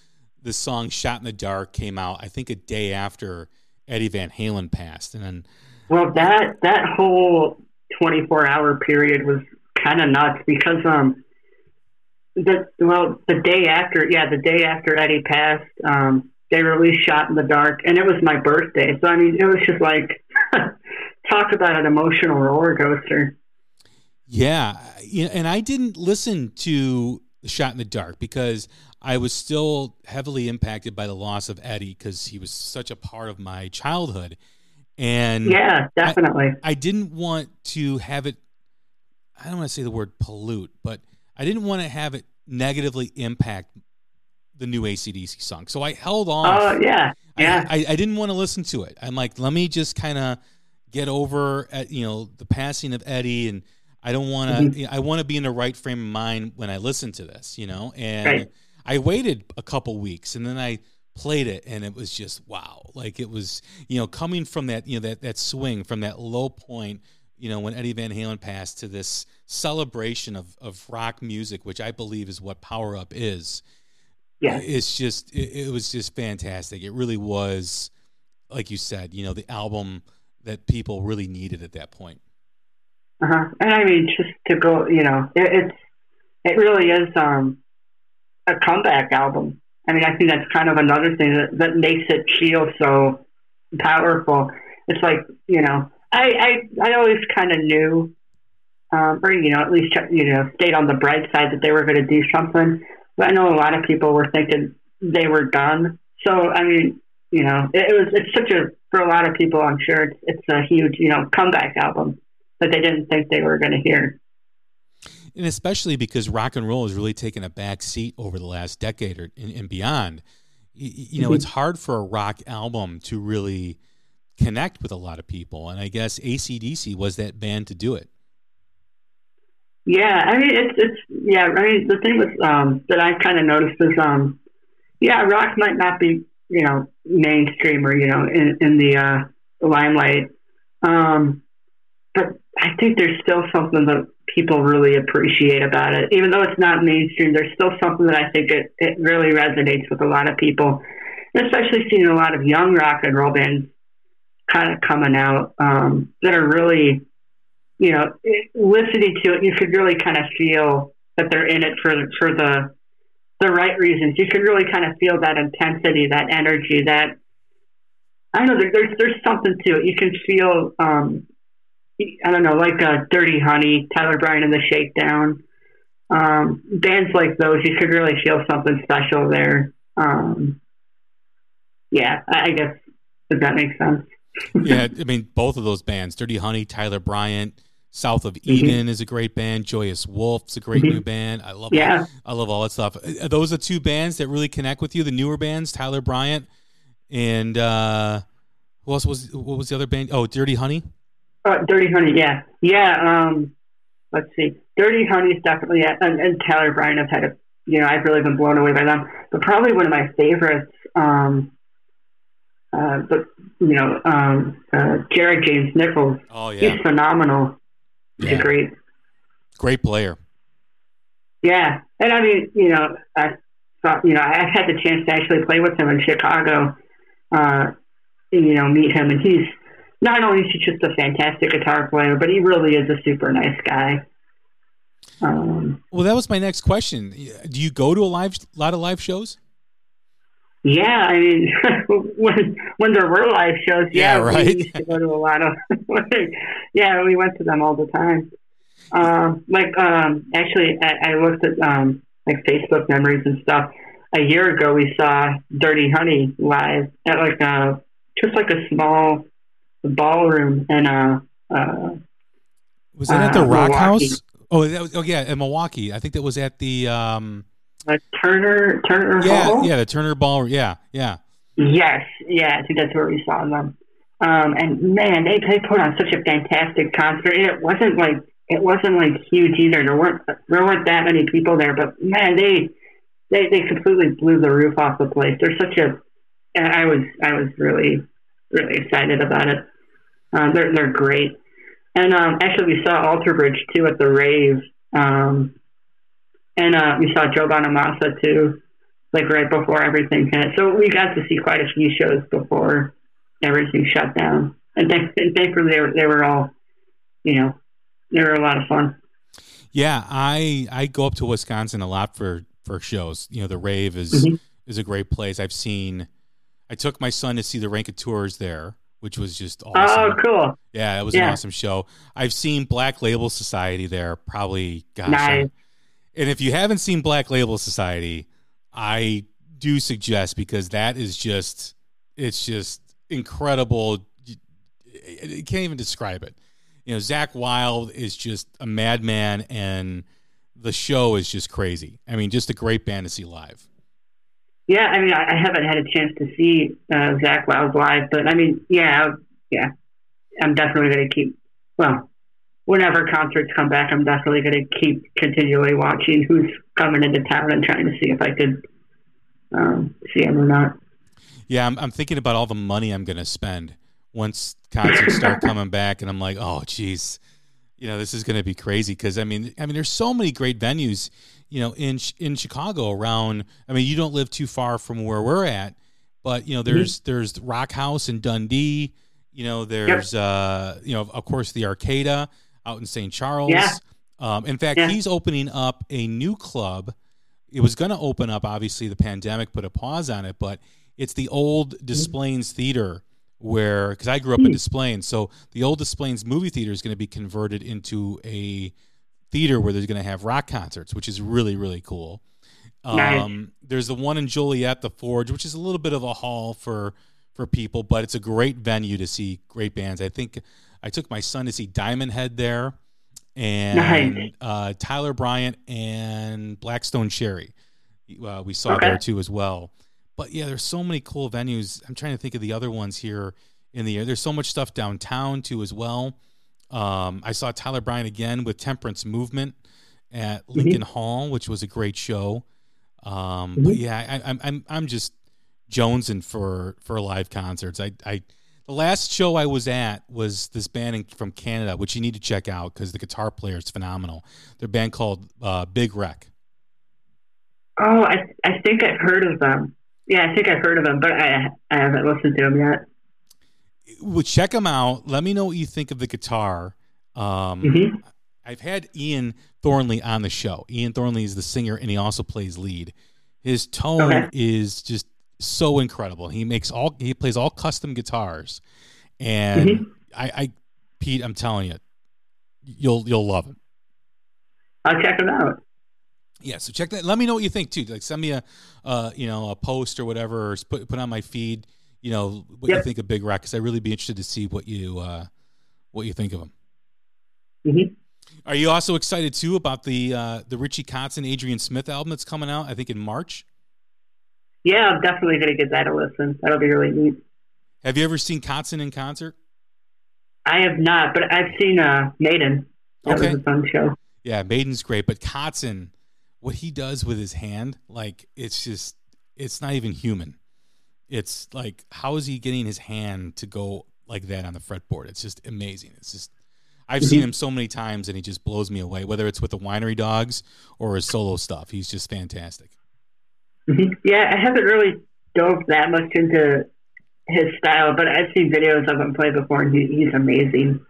[SPEAKER 2] the song "Shot in the Dark" came out. I think a day after Eddie Van Halen passed, and then
[SPEAKER 3] Well, that that whole 24 hour period was kind of nuts because um the well the day after yeah the day after Eddie passed um they released Shot in the Dark and it was my birthday so I mean it was just like talk about an emotional roller coaster.
[SPEAKER 2] yeah, and I didn't listen to "Shot in the Dark" because I was still heavily impacted by the loss of Eddie because he was such a part of my childhood, and
[SPEAKER 3] Yeah, definitely.
[SPEAKER 2] I didn't want to have it. I don't want to say the word pollute, but I didn't want to have it negatively impact the new AC/DC song. So I held
[SPEAKER 3] on.
[SPEAKER 2] Oh
[SPEAKER 3] yeah, yeah.
[SPEAKER 2] I, I, I didn't want to listen to it. I'm like, let me just kind of get over at you know the passing of Eddie, and I don't want to. Mm-hmm. I want to be in the right frame of mind when I listen to this, you know. And
[SPEAKER 3] Right.
[SPEAKER 2] I waited a couple weeks, and then I played it, and it was just wow. Like it was, you know, coming from that, you know, that that swing from that low point you know, when Eddie Van Halen passed to this celebration of, of rock music, which I believe is what Power Up is.
[SPEAKER 3] Yeah.
[SPEAKER 2] It's just, it, it was just fantastic. It really was, like you said, you know, the album that people really needed at that point.
[SPEAKER 3] Uh-huh. And I mean, just to go, you know, it, it's it really is um, a comeback album. I mean, I think that's kind of another thing that, that makes it feel so powerful. It's like, you know, I I, I always kind of knew, um, or you know, at least you know, stayed on the bright side that they were going to do something. But I know a lot of people were thinking they were done. So I mean, you know, it, it was it's such a for a lot of people, I'm sure it's, it's a huge you know comeback album that they didn't think they were going to hear.
[SPEAKER 2] And especially because rock and roll has really taken a back seat over the last decade or and, and beyond. You, you know,
[SPEAKER 3] Mhm.
[SPEAKER 2] it's hard for a rock album to really connect with a lot of people. And I guess AC/DC was that band to do it.
[SPEAKER 3] Yeah, I mean it's it's yeah. I mean the thing with um that I've kind of noticed is um yeah, rock might not be you know mainstream or you know in in the uh, limelight, um, but I think there's still something that people really appreciate about it. Even though it's not mainstream, there's still something that I think it it really resonates with a lot of people, and especially seeing a lot of young rock and roll bands kind of coming out um, that are really you know, listening to it, you could really kind of feel that they're in it for for the the right reasons. You could really kind of feel that intensity, that energy, that I know. There, there's there's something to it. You can feel, um, I don't know, like uh, Dirty Honey, Tyler Bryant and the Shakedown, um, bands like those. You could really feel something special there. Um, yeah, I, I guess does that make sense?
[SPEAKER 2] yeah, I mean, both of those bands, Dirty Honey, Tyler Bryant, South of Eden is a great band. Joyous Wolf's a great
[SPEAKER 3] Mhm.
[SPEAKER 2] new band. I love,
[SPEAKER 3] Yeah.
[SPEAKER 2] I love all that stuff. Are those the two bands that really connect with you? The newer bands, Tyler Bryant and uh, who else was? What was the other band? Oh, Dirty Honey.
[SPEAKER 3] Uh, Dirty Honey, yeah, yeah. Um, let's see, Dirty Honey is definitely, yeah, and, and Tyler Bryant. I've had a, you know, I've really been blown away by them. But probably one of my favorites, um, uh, but you know, um, uh, Jared James Nichols.
[SPEAKER 2] Oh yeah,
[SPEAKER 3] He's phenomenal. He's
[SPEAKER 2] Yeah.
[SPEAKER 3] a great,
[SPEAKER 2] great player.
[SPEAKER 3] yeah. And I mean, you know, I thought, you know, I had the chance to actually play with him in Chicago. Uh, you know, meet him, and he's not only is he just a fantastic guitar player, but he really is a super nice guy. Um,
[SPEAKER 2] Well, that was my next question. Do you go to a live, lot of live shows?
[SPEAKER 3] yeah, I mean, when when there were live shows,
[SPEAKER 2] Yeah,
[SPEAKER 3] yeah,
[SPEAKER 2] right.
[SPEAKER 3] we used to go to a lot of. yeah, we went to them all the time. Um, like, um, actually, I, I looked at um, like Facebook memories and stuff. A year ago, we saw Dirty Honey live at like a just like a small ballroom in a. Uh,
[SPEAKER 2] Was that at the
[SPEAKER 3] Uh,
[SPEAKER 2] Rock
[SPEAKER 3] Milwaukee.
[SPEAKER 2] House? Oh, that was, oh yeah, in Milwaukee. I think that was at the um,
[SPEAKER 3] a Turner Turner
[SPEAKER 2] yeah,
[SPEAKER 3] Hall.
[SPEAKER 2] yeah, the Turner Ball. Yeah, yeah.
[SPEAKER 3] Yes, yeah, I think that's where we saw them. Um, and man, they they put on such a fantastic concert. It wasn't like it wasn't like huge either. There weren't there weren't that many people there, but man, they they they completely blew the roof off the place. They're such a. I was I was really really excited about it. Um, they're they're great. And um, actually, we saw Alter Bridge too at the rave. Um, and uh, we saw Joe Bonamassa too like right before everything hit. So we got to see quite a few shows before everything shut down. And, thank, and thankfully they were, they were all, you know, they were a lot of fun.
[SPEAKER 2] Yeah, I I go up to Wisconsin a lot for for shows. You know, the Rave is
[SPEAKER 3] Mhm.
[SPEAKER 2] is a great place. I've seen. I took my son to see the Raconteurs there, which was just oh, awesome.
[SPEAKER 3] Oh, cool.
[SPEAKER 2] Yeah, it was an awesome show. I've seen Black Label Society there. Probably, gosh.
[SPEAKER 3] Nice.
[SPEAKER 2] And if you haven't seen Black Label Society, I do suggest because that is just it's just incredible. You you can't even describe it. You know, Zakk Wylde is just a madman, and the show is just crazy. I mean, just a great band to see live.
[SPEAKER 3] Yeah, I mean, I, I haven't had a chance to see uh, Zakk Wylde live, but I mean, yeah, yeah, I'm definitely going to keep. Well, whenever concerts come back, I'm definitely going to keep continually watching who's coming into town and trying to see if I could um, see him or not.
[SPEAKER 2] Yeah, I'm, I'm thinking about all the money I'm going to spend once concerts start coming back, and I'm like, oh, geez, you know, this is going to be crazy because I mean, I mean, there's so many great venues, you know, in in Chicago around. I mean, you don't live too far from where we're at, but you know, there's there's Rock House in Dundee. You know, there's uh, you know, of course, the Arcada out in St. Charles.
[SPEAKER 3] Yeah.
[SPEAKER 2] Um, in fact,
[SPEAKER 3] Yeah.
[SPEAKER 2] he's opening up a new club. It was going to open up. Obviously, the pandemic put a pause on it, but it's the old Des Plaines Theater where because I grew up in Des Plaines, so the old Des Plaines movie theater is going to be converted into a theater where there's going to have rock concerts, which is really really cool.
[SPEAKER 3] Nice.
[SPEAKER 2] Um, there's the one in Joliet, the Forge, which is a little bit of a haul for for people, but it's a great venue to see great bands. I think I took my son to see Diamond Head there, and
[SPEAKER 3] Nice.
[SPEAKER 2] uh, Tyler Bryant and Black Stone Cherry. Uh, we saw
[SPEAKER 3] Okay.
[SPEAKER 2] there too as well. But yeah, there's so many cool venues. I'm trying to think of the other ones here in the air. There's so much stuff downtown too as well. Um, I saw Tyler Bryant again with Temperance Movement at Lincoln Hall, which was a great show. Um, But yeah, I, I'm I'm I'm just jonesing for for live concerts. I I the last show I was at was this band in, from Canada, which you need to check out because the guitar player is phenomenal. Their band called uh, Big Wreck.
[SPEAKER 3] Oh, I I think I've heard of them. Yeah, I think I've heard of them, but I I haven't listened to them yet.
[SPEAKER 2] Well, check them out. Let me know what you think of the guitar. Um,
[SPEAKER 3] Mhm.
[SPEAKER 2] I've had Ian Thornley on the show. Ian Thornley is the singer, and he also plays lead. His tone
[SPEAKER 3] Okay.
[SPEAKER 2] is just so incredible. He makes all he plays all custom guitars, and
[SPEAKER 3] Mhm.
[SPEAKER 2] I, I, Pete, I'm telling you, you'll you'll love him.
[SPEAKER 3] I'll check them out.
[SPEAKER 2] Yeah, so check that. Let me know what you think too. Like send me a, uh, you know, a post or whatever, or put put on my feed. You know what you think of Big Wreck because I'd really be interested to see what you uh, what you think of him.
[SPEAKER 3] hmm
[SPEAKER 2] Are you also excited too about the uh, the Richie Kotzen Adrian Smith album that's coming out? I think in March.
[SPEAKER 3] Yeah, I'm definitely gonna give that a listen. That'll be really neat.
[SPEAKER 2] Have you ever seen Kotzen in concert?
[SPEAKER 3] I have not, but I've seen uh, Maiden. That
[SPEAKER 2] Okay.
[SPEAKER 3] was a fun show.
[SPEAKER 2] Yeah, Maiden's great, but Kotzen, what he does with his hand, like it's just it's not even human. It's like how is he getting his hand to go like that on the fretboard? It's just amazing. It's just I've seen him so many times and he just blows me away. Whether it's with the Winery Dogs or his solo stuff, he's just fantastic.
[SPEAKER 3] hmm Yeah, I haven't really dove that much into his style, but I've seen videos of him play before, and he, he's amazing.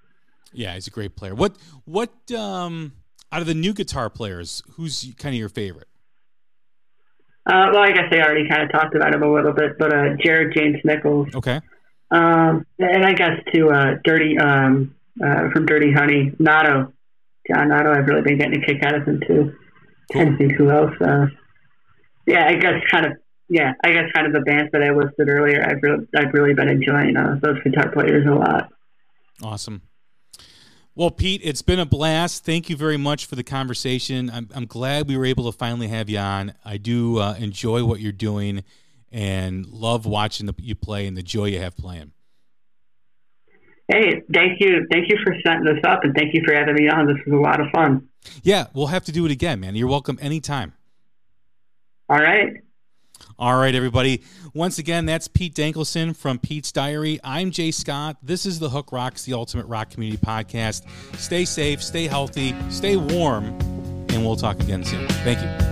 [SPEAKER 2] Yeah, he's a great player. What what um out of the new guitar players, who's kind of your favorite?
[SPEAKER 3] Uh, well, I guess I already kind of talked about him a little bit, but uh, Jared James Nichols,
[SPEAKER 2] Okay.
[SPEAKER 3] um, and I guess to uh, Dirty um, uh, from Dirty Honey, Notto, John Notto. I've really been getting a kick out of him too. Trying to think who else. Uh, yeah, I guess kind of. Yeah, I guess kind of the bands that I listed earlier. I've really, I've really been enjoying uh, those guitar players a lot.
[SPEAKER 2] Awesome. Well, Pete, it's been a blast. Thank you very much for the conversation. I'm, I'm glad we were able to finally have you on. I do uh, enjoy what you're doing and love watching the, you play and the joy you have playing.
[SPEAKER 3] Hey, thank you, thank you for setting this up, and thank you for having me on. This was a lot of fun.
[SPEAKER 2] Yeah, we'll have to do it again, man. You're welcome anytime.
[SPEAKER 3] All right.
[SPEAKER 2] All right, everybody. Once again, that's Pete Dankelson from Pete's Diary. I'm Jay Scott. This is the Hook Rocks, the Ultimate Rock Community Podcast. Stay safe, stay healthy, stay warm, and we'll talk again soon. Thank you.